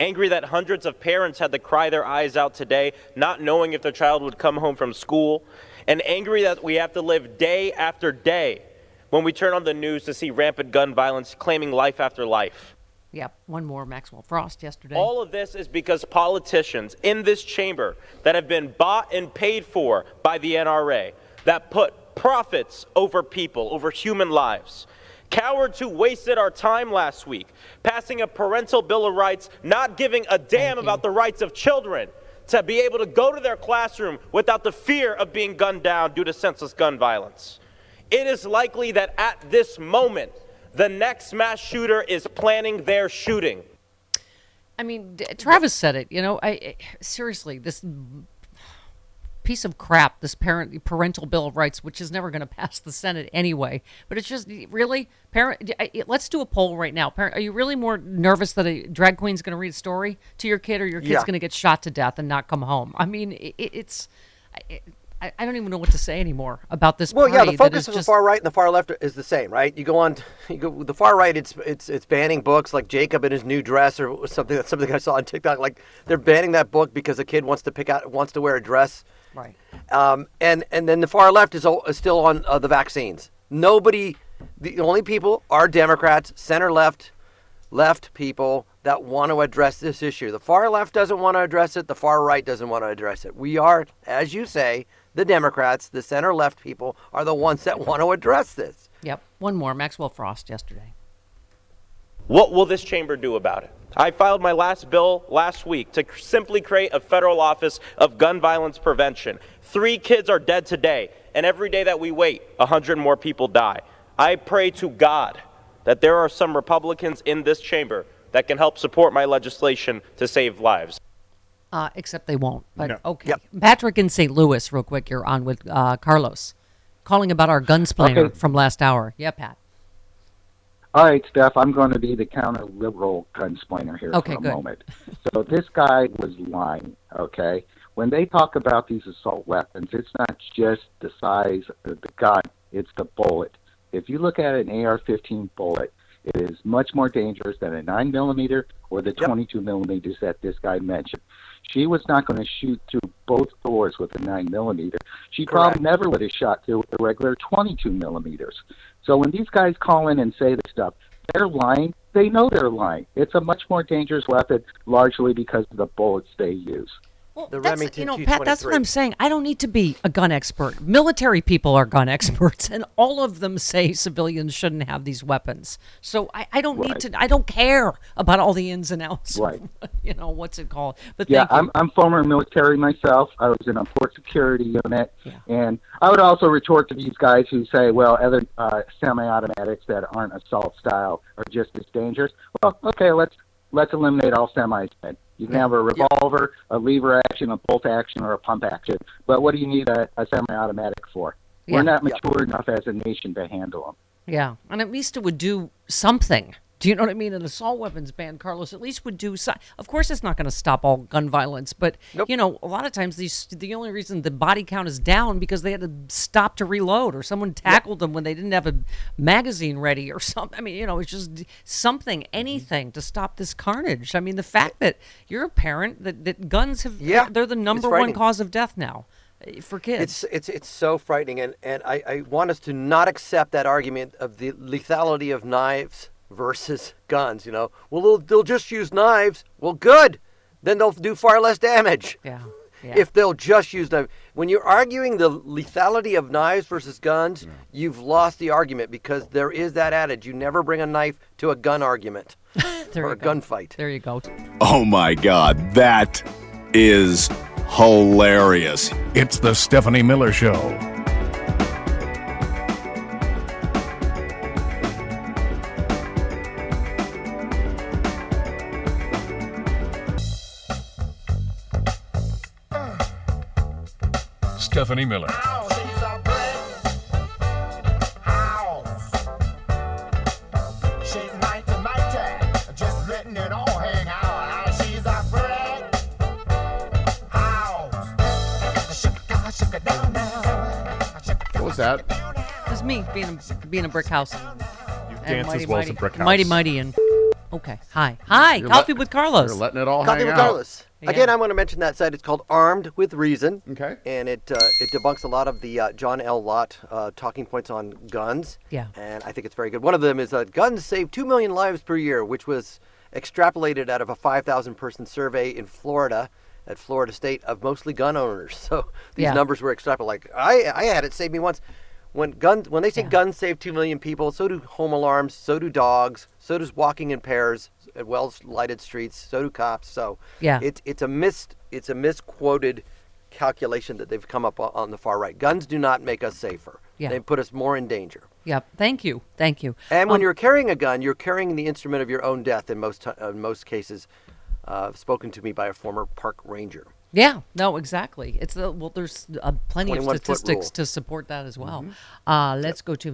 Angry that hundreds of parents had to cry their eyes out today, not knowing if their child would come home from school. And angry that we have to live day after day when we turn on the news to see rampant gun violence claiming life after life. Yep, one more Maxwell Frost yesterday. All of this is because politicians in this chamber that have been bought and paid for by the NRA, that put profits over people, over human lives. Cowards who wasted our time last week, passing a parental bill of rights, not giving a damn about the rights of children to be able to go to their classroom without the fear of being gunned down due to senseless gun violence. It is likely that at this moment, the next mass shooter is planning their shooting. I mean, Travis said it. You know, I, I seriously this piece of crap, this parent parental bill of rights, which is never going to pass the Senate anyway. But it's just really parent. Let's do a poll right now. Parent, are you really more nervous that a drag queen's going to read a story to your kid, or your kid's Yeah. going to get shot to death and not come home? I mean, it, it's. I, I, I don't even know what to say anymore about this. Well, yeah, the focus of the far right and the far left is the same, right? You go on, you go the far right. It's it's it's banning books like Jacob in his new dress or something. That's something I saw on TikTok. Like they're banning that book because a kid wants to pick out wants to wear a dress. Right. Um, and and then the far left is, is still on uh, the vaccines. Nobody, the only people are Democrats, center left, left people that want to address this issue. The far left doesn't want to address it. The far right doesn't want to address it. We are, as you say, the Democrats, the center left people are the ones that want to address this. Yep. One more Maxwell Frost yesterday. What will this chamber do about it? I filed my last bill last week to simply create a federal office of gun violence prevention. Three kids are dead today, and every day that we wait, a hundred more people die. I pray to God that there are some Republicans in this chamber that can help support my legislation to save lives. Uh, except they won't. But No. okay. Patrick in St. Louis, real quick. You're on with uh, Carlos, calling about our gunsplainer Okay. from last hour. Yeah, Pat. All right, Steph, I'm going to be the counter liberal gunsplainer here Okay, for a good. moment. So this guy was lying, okay? When they talk about these assault weapons, it's not just the size of the gun, it's the bullet. If you look at an AR 15 bullet, it is much more dangerous than a 9 millimeter or the 22 millimeters that this guy mentioned. She was not going to shoot through both doors with a 9 millimeter. She probably never would have shot through with a regular 22 millimeters. So when these guys call in and say this stuff, they're lying. They know they're lying. It's a much more dangerous weapon, largely because of the bullets they use. The That's, Remington you know, Pat, that's what I'm saying. I don't need to be a gun expert. Military people are gun experts, and all of them say civilians shouldn't have these weapons. So I, I don't need to. I don't care about all the ins and outs. of, Right. you know what's it called? But yeah. I'm, I'm former military myself. I was in a port security unit, and I would also retort to these guys who say, "Well, other uh, semi-automatics that aren't assault style are just as dangerous." Well, okay, let's let's eliminate all semis. Then you can have a revolver, a lever action, a bolt action, or a pump action. But what do you need a, a semi-automatic for? Yeah. We're not Yeah. mature enough as a nation to handle them. Yeah, and at least it would do something. Do you know what I mean? An assault weapons ban, Carlos, at least would do. So- of course, it's not going to stop all gun violence, but you know, a lot of times these the only reason the body count is down because they had to stop to reload, or someone tackled them when they didn't have a magazine ready, or something. I mean, you know, it's just something, Mm-hmm. anything to stop this carnage. I mean, the fact that you're a parent that that guns have yeah, they're the number one cause of death now eh, for kids. It's it's it's so frightening, and and I, I want us to not accept that argument of the lethality of knives versus guns. You know, well they'll, they'll just use knives. Well, good, then they'll do far less damage. Yeah. Yeah. if they'll just use knives. When you're arguing the lethality of knives versus guns, you've lost the argument because there is that adage: you never bring a knife to a gun argument or a gunfight. There you go. Oh my God, that is hilarious. It's the Stephanie Miller Show. Shaka, down, down. What was that? It's me being a, being a brick house. And dance as well as a brick house. Mighty, mighty, and okay. Hi, hi. You're Coffee let- with Carlos. you're letting it all Coffee hang with out. Carlos. Yeah. Again, I want to mention that site. It's called Armed with Reason. Okay. And it uh, it debunks a lot of the uh, John L. Lott uh, talking points on guns. Yeah. And I think it's very good. One of them is that guns save 2 million lives per year, which was extrapolated out of a 5,000 person survey in Florida at Florida State of mostly gun owners. So these Yeah. numbers were extrapolated. Like, I, I had it save me once. When guns, when they say guns save 2 million people, so do home alarms, so do dogs, so does walking in pairs at well lighted streets, so do cops. So Yeah. it's it's a mis it's a misquoted calculation that they've come up on the far right. Guns do not make us safer. Yeah. They put us more in danger. Yep. Thank you. Thank you. And when Um, you're carrying a gun, you're carrying the instrument of your own death in most uh, in most cases. Uh, spoken to me by a former park ranger. Yeah, no, exactly. It's the well. There's uh, plenty of statistics. Mm-hmm. to support that as well. Uh, let's go to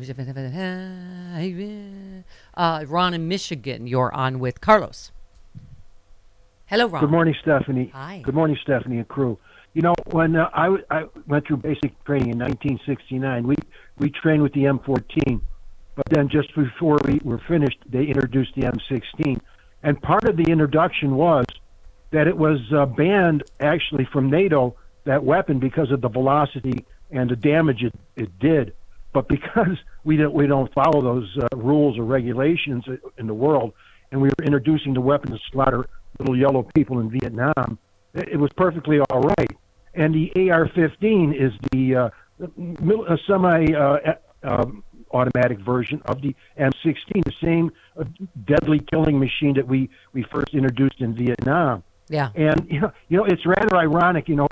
uh, Ron in Michigan. You're on with Carlos. Hello, Ron. Good morning, Stephanie. Hi. Good morning, Stephanie and crew. You know, when uh, I, w- I went through basic training in 1969, we, we trained with the M14, but then just before we were finished, they introduced the M16. And part of the introduction was that it was uh, banned actually from NATO, that weapon, because of the velocity and the damage it, it did. But because we don't, we don't follow those uh, rules or regulations in the world, and we were introducing the weapon to slaughter little yellow people in Vietnam, it, was perfectly all right. And the AR-15 is the uh, uh, semi uh, um, automatic version of the M16, the same uh, deadly killing machine that we, we first introduced in Vietnam. Yeah. And you know, you know, it's rather ironic. You know,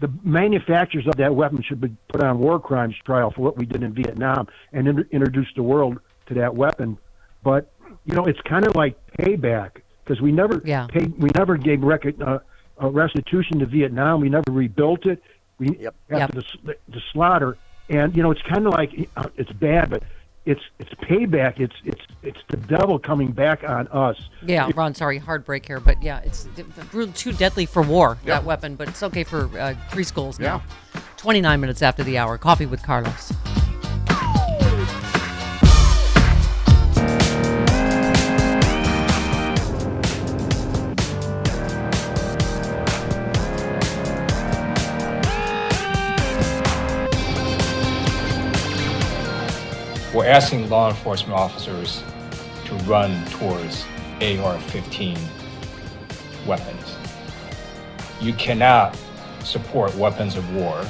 the manufacturers of that weapon should be put on war crimes trial for what we did in Vietnam and in- introduce the world to that weapon. But you know, it's kind of like payback because we never Yeah. paid, we never gave rec- uh, uh, restitution to Vietnam. We never rebuilt it. We yep. after the, sl- the slaughter, and you know, it's kind of like uh, it's bad, but it's it's payback. It's it's it's the devil coming back on us. Yeah, Ron. Sorry, hard break here, but yeah, it's too deadly for war. Yeah. That weapon, but it's okay for uh, preschools now. Twenty nine minutes after the hour. Coffee with Carlos. We're asking law enforcement officers to run towards AR 15 weapons. You cannot support weapons of war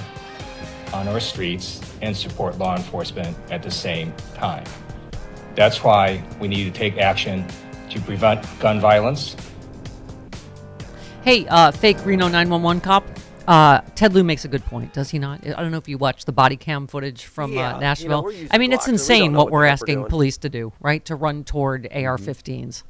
on our streets and support law enforcement at the same time. That's why we need to take action to prevent gun violence Hey, uh, fake Reno 911 cop. Uh, Ted Lieu makes a good point, does he not? I don't know if you watched the body cam footage from Yeah, uh, Nashville. we're using I mean, it's Glock, we insane what what we're the we're asking doing. police to do, right? To run toward Mm-hmm. AR-15s.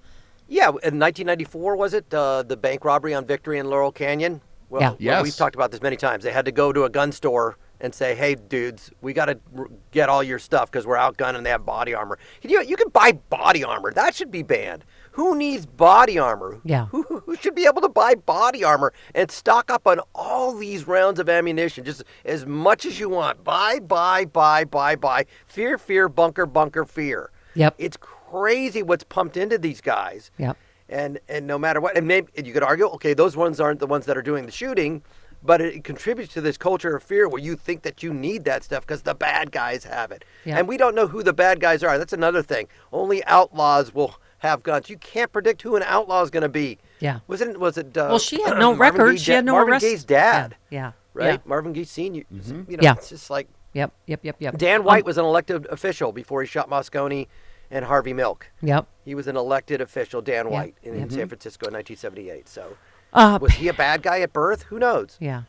Yeah, in 1994 was it uh, the bank robbery on Victory in Laurel Canyon? Well, Yeah. well, Yes. we've talked about this many times. They had to go to a gun store and say, "Hey, dudes, we got to r- get all your stuff because we're outgunned and they have body armor." Can you you can buy body armor? That should be banned. Who needs body armor? Yeah. Who, who should be able to buy body armor and stock up on all these rounds of ammunition, just as much as you want? Buy, buy, buy, buy, buy. Fear, fear, bunker, bunker, fear. Yep. It's crazy what's pumped into these guys Yep. and and no matter what, and maybe and you could argue, okay, those ones aren't the ones that are doing the shooting, but it contributes to this culture of fear where you think that you need that stuff because the bad guys have it, Yeah. and we don't know who the bad guys are. That's another thing. Only outlaws will have guns. You can't predict who an outlaw is going to be. Yeah. Wasn't was it? Uh, Well, she had no Marvin record. Gaye's She had da- no Marvin arrest- Gaye's dad. Yeah, yeah, Right. yeah. Marvin Gaye Senior. Mm-hmm. You know, Yeah. it's just like Yep, yep, yep, yep. Dan Um, White was an elected official before he shot Moscone and Harvey Milk. Yep. He was an elected official, Dan Yep. White, in, in Mhm. San Francisco in 1978. So, Uh, was he a bad guy at birth? Who knows? Yeah.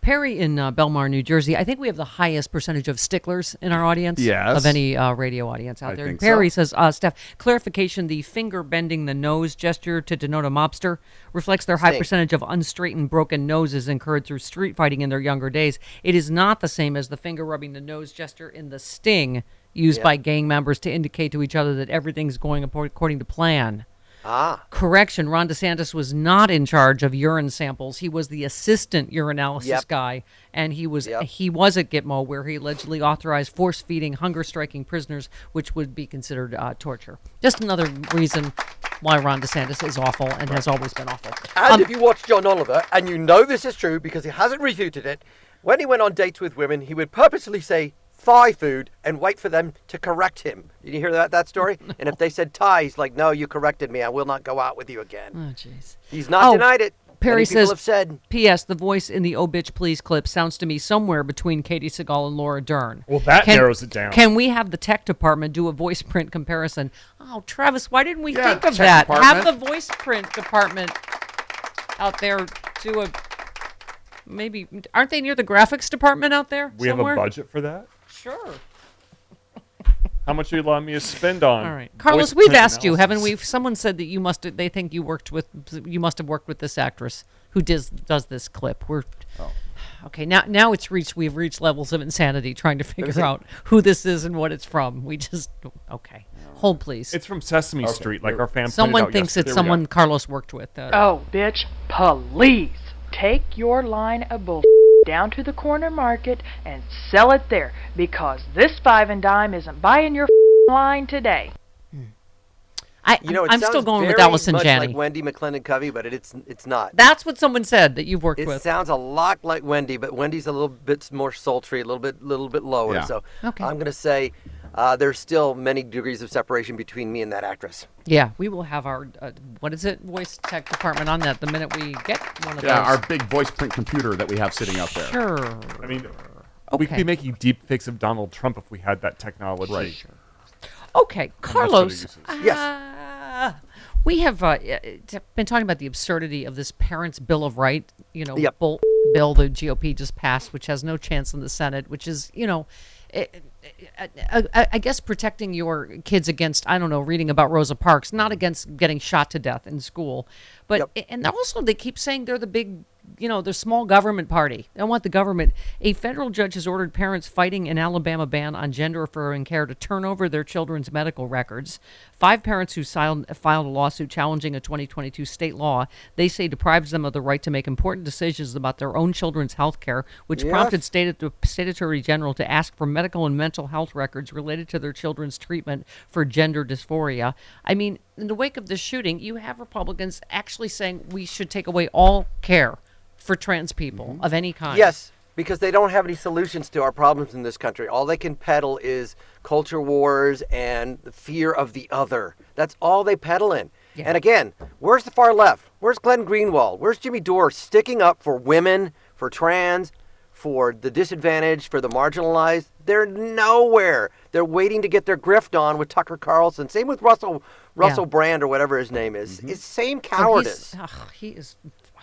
Perry in uh, Belmar, New Jersey. I think we have the highest percentage of sticklers in our audience Yes. of any uh, radio audience out I there. think Perry so. says, uh, Steph, clarification the finger bending the nose gesture to denote a mobster reflects their high Sting. percentage of unstraightened, broken noses incurred through street fighting in their younger days. It is not the same as the finger rubbing the nose gesture in the sting used Yeah. by gang members to indicate to each other that everything's going according to plan. Ah. Correction, Ron DeSantis was not in charge of urine samples. He was the assistant urinalysis Yep. guy, and he was Yep. he was at Gitmo where he allegedly authorized force feeding hunger striking prisoners, which would be considered uh, torture. Just another reason why Ron DeSantis is awful and has always been awful. And Um, if you watch John Oliver, and you know this is true because he hasn't refuted it, when he went on dates with women, he would purposely say Thai food and wait for them to correct him. Did you hear that that story? And if they said Thai, he's like, "No, you corrected me. I will not go out with you again." Oh, jeez. He's not Oh, denied it. Perry Many people says, have said P.S. The voice in the "Oh Bitch Please" clip sounds to me somewhere between Katey Sagal and Laura Dern. Well, that Can- narrows it down. Can we have the tech department do a voice print comparison? Oh, Travis, why didn't we Yeah, think of tech that? Have the voice print department out there do a maybe? Aren't they near the graphics department out there? We somewhere? have a budget for that. Sure. How much are you allowing me to spend on? All right, Carlos, voice we've asked you, haven't we? Someone said that you must. They think you worked with. You must have worked with this actress who does does this clip. We're Oh. okay. Now, now it's reached. We've reached levels of insanity trying to figure out who this is and what it's from. We just okay. Hold please. It's from Sesame Okay, Street, like our fan. pointed Someone thinks yesterday. it's There we go. someone Carlos worked with. Uh, Oh, bitch, please take your line of bull down to the corner market and sell it there because this five and dime isn't buying your line today. I, You know, it I'm still going with very Allison much Janney. like Wendy McLendon Covey, but it, it's it's not. That's what someone said that you've worked It with. It sounds a lot like Wendy, but Wendy's a little bit more sultry, a little bit little bit lower. Yeah. So Okay. I'm gonna say uh, there's still many degrees of separation between me and that actress. Yeah, we will have our uh, what is it, voice tech department on that the minute we get one of those. Yeah, those. our big voice print computer that we have sitting out there. sure. I mean, we could Okay. be making deep fakes of Donald Trump if we had that technology. Right. Okay, Carlos. uses. Yes. uh, we have uh, uh, been talking about the absurdity of this Parents' Bill of Right, you know, Yep. bull- bill the GOP just passed, which has no chance in the Senate, which is, you know, it, I, I, I guess protecting your kids against, I don't know, reading about Rosa Parks, not against getting shot to death in school, but and also they keep saying they're the big, you know, the small government party. They don't want the government. A federal judge has ordered parents fighting an Alabama ban on gender affirming care to turn over their children's medical records. Five parents who filed, filed a lawsuit challenging a 2022 state law they say deprives them of the right to make important decisions about their own children's health care, which Yes. prompted state, state attorney general to ask for medical and mental health records related to their children's treatment for gender dysphoria. I mean, in the wake of this shooting, you have Republicans actually saying we should take away all care for trans people mm-hmm. of any kind. Yes, because they don't have any solutions to our problems in this country. All they can peddle is culture wars and the fear of the other. That's all they peddle in. Yeah. And again, where's the far left? Where's Glenn Greenwald? Where's Jimmy Dore sticking up for women, for trans, for the disadvantaged, for the marginalized? They're nowhere. They're waiting to get their grift on with Tucker Carlson. Same with Russell Russell Brand or whatever his name is. Mm-hmm. It's same he's- cowardice. he is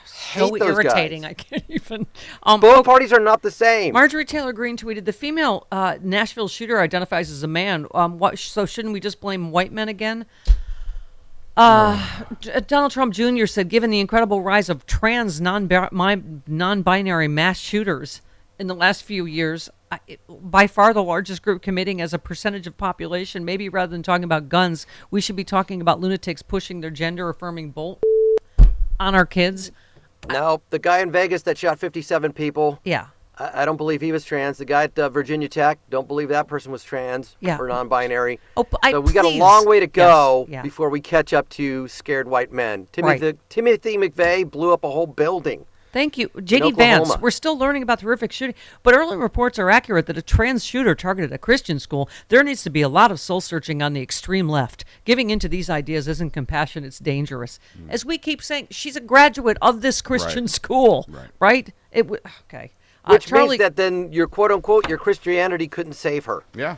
so irritating. guys. I can't even. Um, Both oh, parties are not the same. Marjorie Taylor Greene tweeted: "The female uh, Nashville shooter identifies as a man. Um, what, so shouldn't we just blame white men again?" Uh, Donald Trump Jr. said, "Given the incredible rise of trans non non-binary mass shooters in the last few years, I, by far the largest group committing as a percentage of population, maybe rather than talking about guns, we should be talking about lunatics pushing their gender-affirming bolt on our kids." No, the guy in Vegas that shot 57 people. Yeah. I, I don't believe he was trans. The guy at uh, Virginia Tech, don't believe that person was trans Yeah. or non-binary. Oh, but I- so we got a please. long way to go Yes, yeah. before we catch up to scared white men. Timothy, Right. Timothy McVeigh blew up a whole building. Thank you. JD Vance, we're still learning about the horrific shooting, but early reports are accurate that a trans shooter targeted a Christian school. There needs to be a lot of soul searching on the extreme left. Giving into these ideas isn't compassion, it's dangerous. As we keep saying, she's a graduate of this Christian Right. school, Right. right? It w- okay. Uh, Which Charlie, means that then your quote unquote your Christianity couldn't save her. Yeah.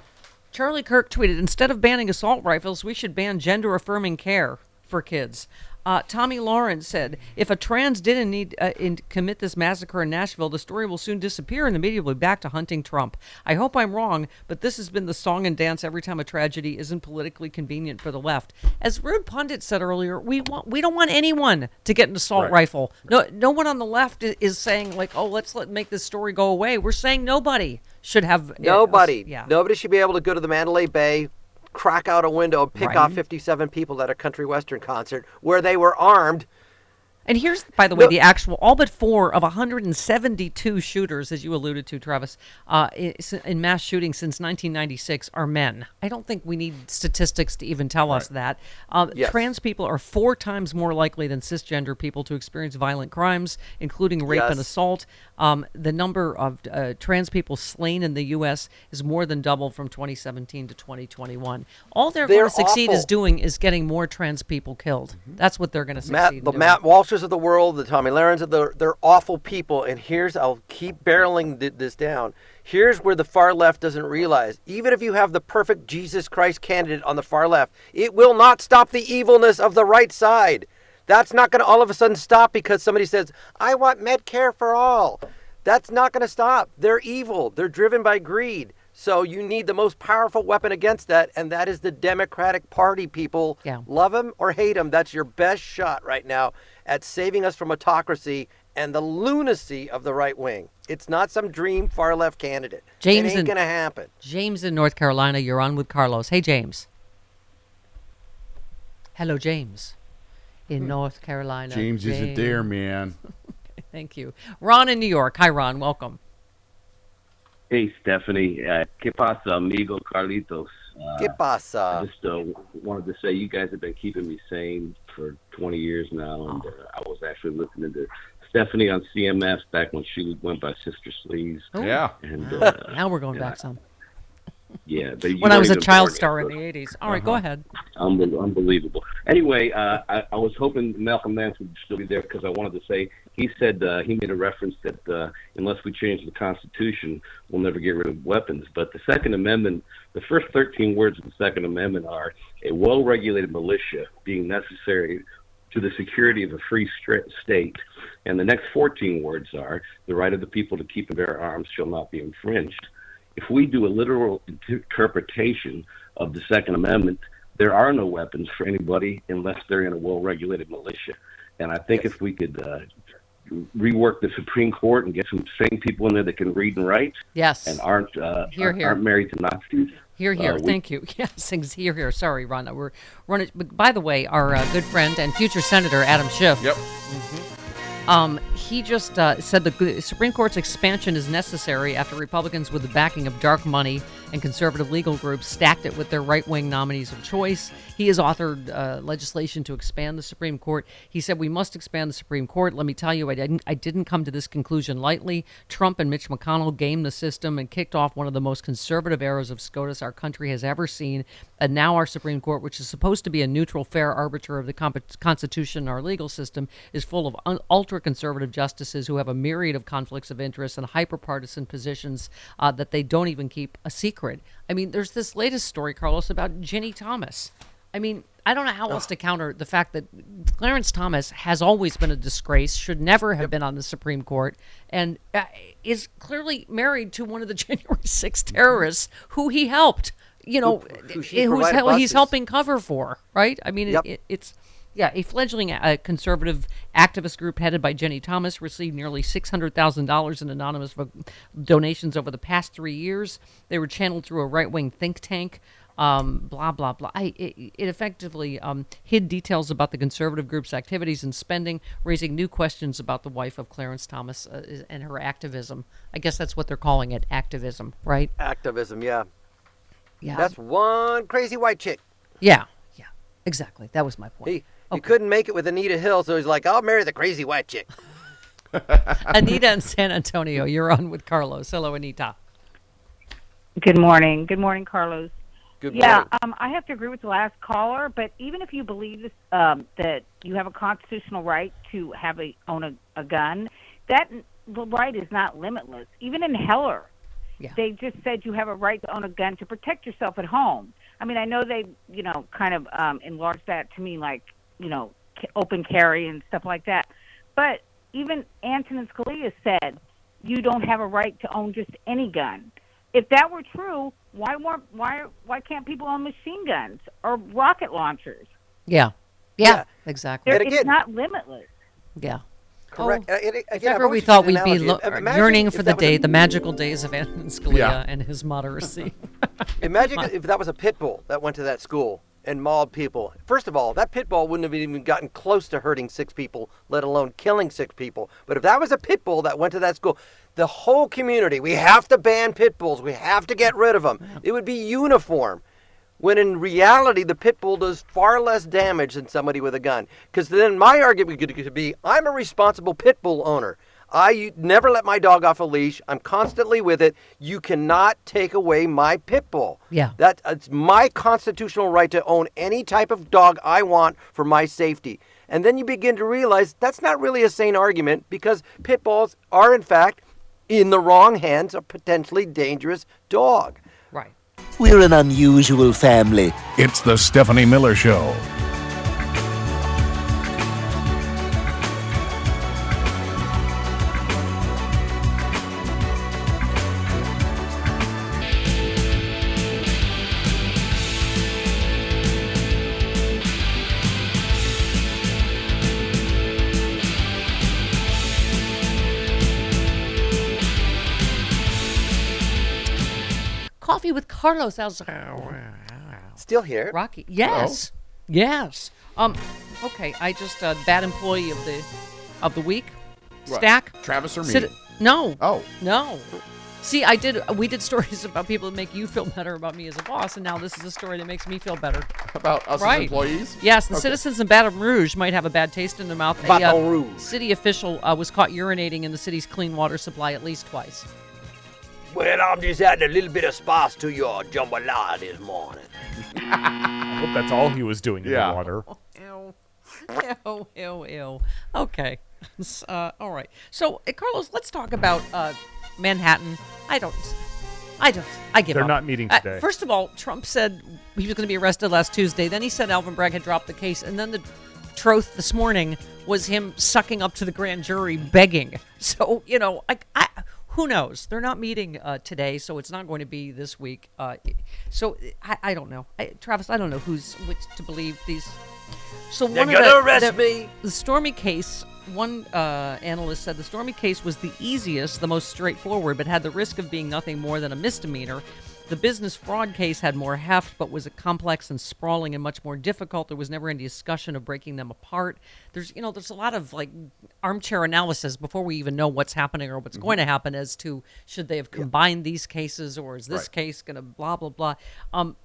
Charlie Kirk tweeted, instead of banning assault rifles, we should ban gender affirming care for kids. Uh, Tomi Lahren said, if a trans didn't need uh, in, commit this massacre in Nashville, the story will soon disappear and the media will be back to hunting Trump. I hope I'm wrong, but this has been the song and dance every time a tragedy isn't politically convenient for the left. As Rude Pundit said earlier, we want we don't want anyone to get an assault Right. rifle. No, no one on the left is saying like, oh, let's let make this story go away. We're saying nobody should have uh, Nobody, yeah. nobody should be able to go to the Mandalay Bay, crack out a window, and pick Right. off 57 people at a country western concert where they were armed. And here's, by the way, No- the actual all but four of 172 shooters, as you alluded to, Travis, uh, in mass shootings since 1996 are men. I don't think we need statistics to even tell us that. Uh, Yes. Trans people are four times more likely than cisgender people to experience violent crimes, including rape and assault. Um, the number of uh, trans people slain in the U.S. is more than double from 2017 to 2021. All they're, They're going to succeed is doing is getting more trans people killed. That's what they're going to succeed Matt, in the doing. Matt Walshers of the world, the Tomi Lahrens of the, they're awful people. And here's, I'll keep barreling th- this down. Here's where the far left doesn't realize. Even if you have the perfect Jesus Christ candidate on the far left, it will not stop the evilness of the right side. That's not going to all of a sudden stop because somebody says, I want Medcare for all. That's not going to stop. They're evil. They're driven by greed. So you need the most powerful weapon against that, and that is the Democratic Party, people. Yeah. Love them or hate them, that's your best shot right now at saving us from autocracy and the lunacy of the right wing. It's not some dream far left candidate. James it ain't going to happen. James in North Carolina, you're on with Carlos. Hey, James. Hello, James. In North Carolina. James isn't there, man. Thank you. Ron in New York. Hi, Ron. Welcome. Hey, Stephanie. Uh, ¿Qué pasa, amigo Carlitos? Uh, ¿Qué pasa? I just uh, wanted to say you guys have been keeping me sane for 20 years now, and uh, I was actually listening to Stephanie on CMS back when she went by Sister Sleeves. Oh. Yeah. And uh, now we're going yeah, back some. Yeah, but When I was a child star in the 80s. All right, go Uh-huh. ahead. Unbel- unbelievable. Anyway, uh, I, I was hoping Malcolm Nance would still be there because I wanted to say he said uh, he made a reference that uh, unless we change the Constitution, we'll never get rid of weapons. But the Second Amendment, the first 13 words of the Second Amendment are a well-regulated militia being necessary to the security of a free state. And the next 14 words are the right of the people to keep and bear arms shall not be infringed. If we do a literal interpretation of the Second Amendment, there are no weapons for anybody unless they're in a well-regulated militia. And I think if we could uh, rework the Supreme Court and get some sane people in there that can read and write, Yes. and aren't uh, Here, aren't, here. aren't married to Nazis. Here, here. uh, we- Thank you. Yes, ex- here, here. Sorry, Ron. We're running. But by the way, our uh, good friend and future Senator Adam Schiff. Yep. Um, he just uh, said the Supreme Court's expansion is necessary after Republicans, with the backing of dark money and conservative legal groups, stacked it with their right wing nominees of choice. He has authored uh, legislation to expand the Supreme Court. He said, We must expand the Supreme Court. Let me tell you, I didn't, I didn't come to this conclusion lightly. Trump and Mitch McConnell gamed the system and kicked off one of the most conservative eras of SCOTUS our country has ever seen. And now our Supreme Court, which is supposed to be a neutral, fair arbiter of the comp- Constitution and our legal system, is full of un- ultra conservative justices who have a myriad of conflicts of interest and hyper partisan positions uh, that they don't even keep a secret. I mean, there's this latest story, Carlos, about Ginni Thomas. I mean, I don't know how else to counter the fact that Clarence Thomas has always been a disgrace, should never have been on the Supreme Court, and uh, is clearly married to one of the January 6th terrorists who he helped. You know, Who- who who's he's helping cover for, right? I mean, it- Yep. it, it's yeah, a fledgling uh, conservative activist group headed by Ginni Thomas received nearly six hundred thousand dollars in anonymous vo- donations over the past three years. They were channeled through a right-wing think tank. Um, blah blah blah. I, it, it effectively um, hid details about the conservative group's activities and spending, raising new questions about the wife of Clarence Thomas uh, and her activism. I guess that's what they're calling it, activism, right? Activism, yeah. Yeah. That's one crazy white chick. Yeah, yeah, exactly. That was my point. He, he couldn't make it with Anita Hill, so he's like, I'll marry the crazy white chick. Anita in San Antonio, you're on with Carlos. Hello, Anita. Good morning. Good morning, Carlos. Good yeah, morning. um, I have to agree with the last caller, but even if you believe um, that you have a constitutional right to have a own a, a gun, that the right is not limitless. Even in Heller, Yeah. they just said you have a right to own a gun to protect yourself at home. I mean, I know they, you know, kind of um, enlarged that to mean like, you know, open carry and stuff like that. But even Antonin Scalia said you don't have a right to own just any gun. If that were true, why weren't why why can't people own machine guns or rocket launchers? Yeah. Yeah, exactly. There, it's not limitless. Yeah. Correct. Oh, Uh, it- it- if again, I've ever we thought we'd the be lo- yearning for the day, a- the magical days of Antonin Scalia Yeah. and his moderacy. Imagine if that was a pit bull that went to that school and mauled people. First of all, that pit bull wouldn't have even gotten close to hurting six people, let alone killing six people. But if that was a pit bull that went to that school, the whole community, we have to ban pit bulls. We have to get rid of them. It would be uniform. When in reality, the pit bull does far less damage than somebody with a gun. Because then my argument could be I'm a responsible pit bull owner. I never let my dog off a leash. I'm constantly with it. You cannot take away my pit bull. Yeah. That it's my constitutional right to own any type of dog I want for my safety. And then you begin to realize that's not really a sane argument because pit bulls are in fact in the wrong hands a potentially dangerous dog. Right. We're an unusual family. It's the Stephanie Miller Show. Carlos Alz- Still here. Rocky. Yes. Yes. Um. Okay. I just uh, bad employee of the of the week. What, Stack. Travis or me? Sit- no. Oh. No. See, I did. We did stories about people that make you feel better about me as a boss, and now this is a story that makes me feel better about us as right. employees? Yes, the Okay. citizens in Baton Rouge might have a bad taste in their mouth. A, uh, Baton Rouge. city official uh, was caught urinating in the city's clean water supply at least twice. Well, I'm just adding a little bit of spice to your jambalaya this morning. I hope that's all he was doing in Yeah. the water. Ew. Ew, ew, ew. Okay. Uh, all right. So, uh, Carlos, let's talk about uh, Manhattan. I don't. I don't. I give up. They're up. not meeting Uh, today. first of all, Trump said he was going to be arrested last Tuesday. Then he said Alvin Bragg had dropped the case. And then the truth this morning was him sucking up to the grand jury begging. So, you know, I, I, who knows? They're not meeting uh, today, so it's not going to be this week. Uh, so I, I don't know. I, Travis, I don't know who's which to believe these. So They're one of the, arrest the, me. The Stormy case. One uh, analyst said the Stormy case was the easiest, the most straightforward, but had the risk of being nothing more than a misdemeanor. The business fraud case had more heft, but was a complex and sprawling and much more difficult. There was never any discussion of breaking them apart. There's, you know, there's a lot of like armchair analysis before we even know what's happening or what's going to happen as to should they have combined these cases or is this Right. case going to blah blah blah. Um,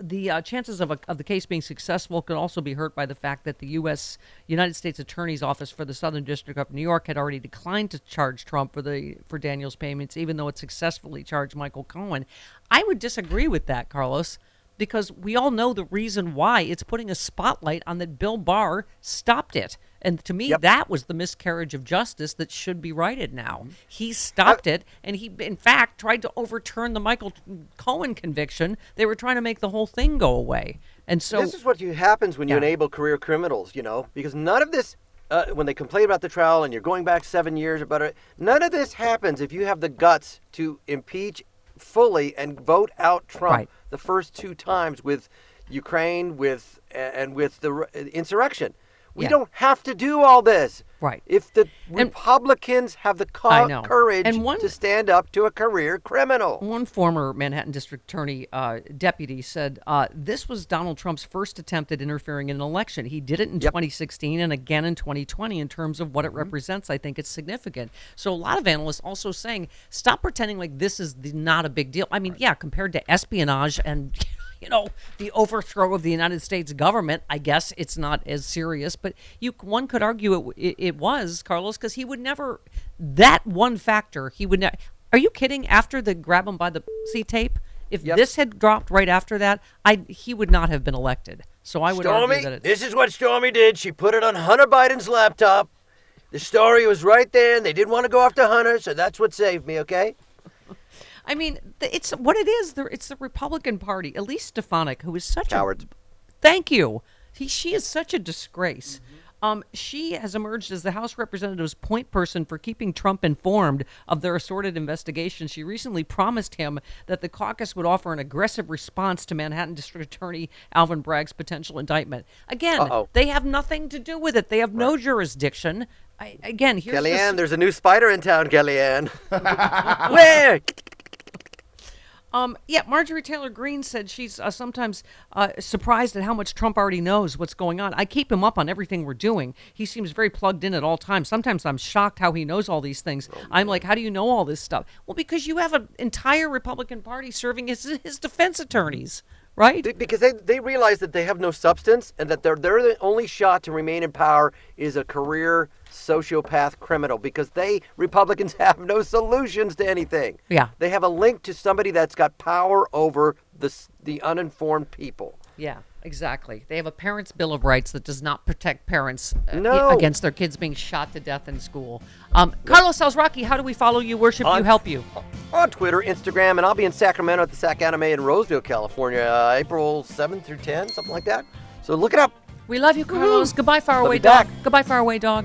the uh, chances of, a, of the case being successful could also be hurt by the fact that the U.S. United States Attorney's Office for the Southern District of New York had already declined to charge Trump for the for Daniels payments, even though it successfully charged Michael Cohen. I would disagree with that, Carlos, because we all know the reason why. It's putting a spotlight on that Bill Barr stopped it. And to me, that was the miscarriage of justice that should be righted now. He stopped it, and he, in fact, tried to overturn the Michael Cohen conviction. They were trying to make the whole thing go away. And so this is what you, happens when you Yeah. enable career criminals, you know, because none of this, uh, when they complain about the trial and you're going back seven years about it, none of this happens if you have the guts to impeach fully and vote out Trump Right. the first two times with Ukraine, with and with the insurrection. We Yeah. don't have to do all this. Right. If the Republicans have the co- courage And one- to stand up to a career criminal. One former Manhattan District Attorney uh, deputy said uh, this was Donald Trump's first attempt at interfering in an election. He did it in 2016 and again in 2020 in terms of what it represents. I think it's significant. So a lot of analysts also saying stop pretending like this is the, not a big deal. I mean, yeah, compared to espionage and you know, the overthrow of the United States government. I guess it's not as serious, but you one could argue it it, it was Carlos because he would never that one factor he would never. Are you kidding? After the grab him by the C tape, if this had dropped right after that, I he would not have been elected. So I would Stormy, argue that it's this is what Stormy did. She put it on Hunter Biden's laptop. The story was right there, and they didn't want to go after Hunter, so that's what saved me. Okay. I mean, it's what it is. It's the Republican Party. Elise Stefanik, who is such Cowards. a thank you. He, she is such a disgrace. Um, she has emerged as the House Representatives' point person for keeping Trump informed of their assorted investigations. She recently promised him that the caucus would offer an aggressive response to Manhattan District Attorney Alvin Bragg's potential indictment. Again, Uh-oh. they have nothing to do with it. They have no jurisdiction. I, again, here's this- Kellyanne, there's a new spider in town, Kellyanne. Where? Um, yeah, Marjorie Taylor Greene said she's uh, sometimes uh, surprised at how much Trump already knows what's going on. I keep him up on everything we're doing. He seems very plugged in at all times. Sometimes I'm shocked how he knows all these things. I'm like, how do you know all this stuff? Well, because you have an entire Republican Party serving as his defense attorneys, right? Because they, they realize that they have no substance and that their their the only shot to remain in power is a career sociopath criminal because they Republicans have no solutions to anything. Yeah. They have a link to somebody that's got power over the the uninformed people. Yeah, exactly. They have a parents' bill of rights that does not protect parents uh, No. against their kids being shot to death in school. Um, Carlos Alazraqui, how do we follow you, worship you, help you? On Twitter, Instagram, and I'll be in Sacramento at the Sac Anime in Roseville, California, uh, April 7th through 10, something like that. So look it up. We love you, Carlos. Goodbye, Love faraway you back. dog. Goodbye, faraway dog.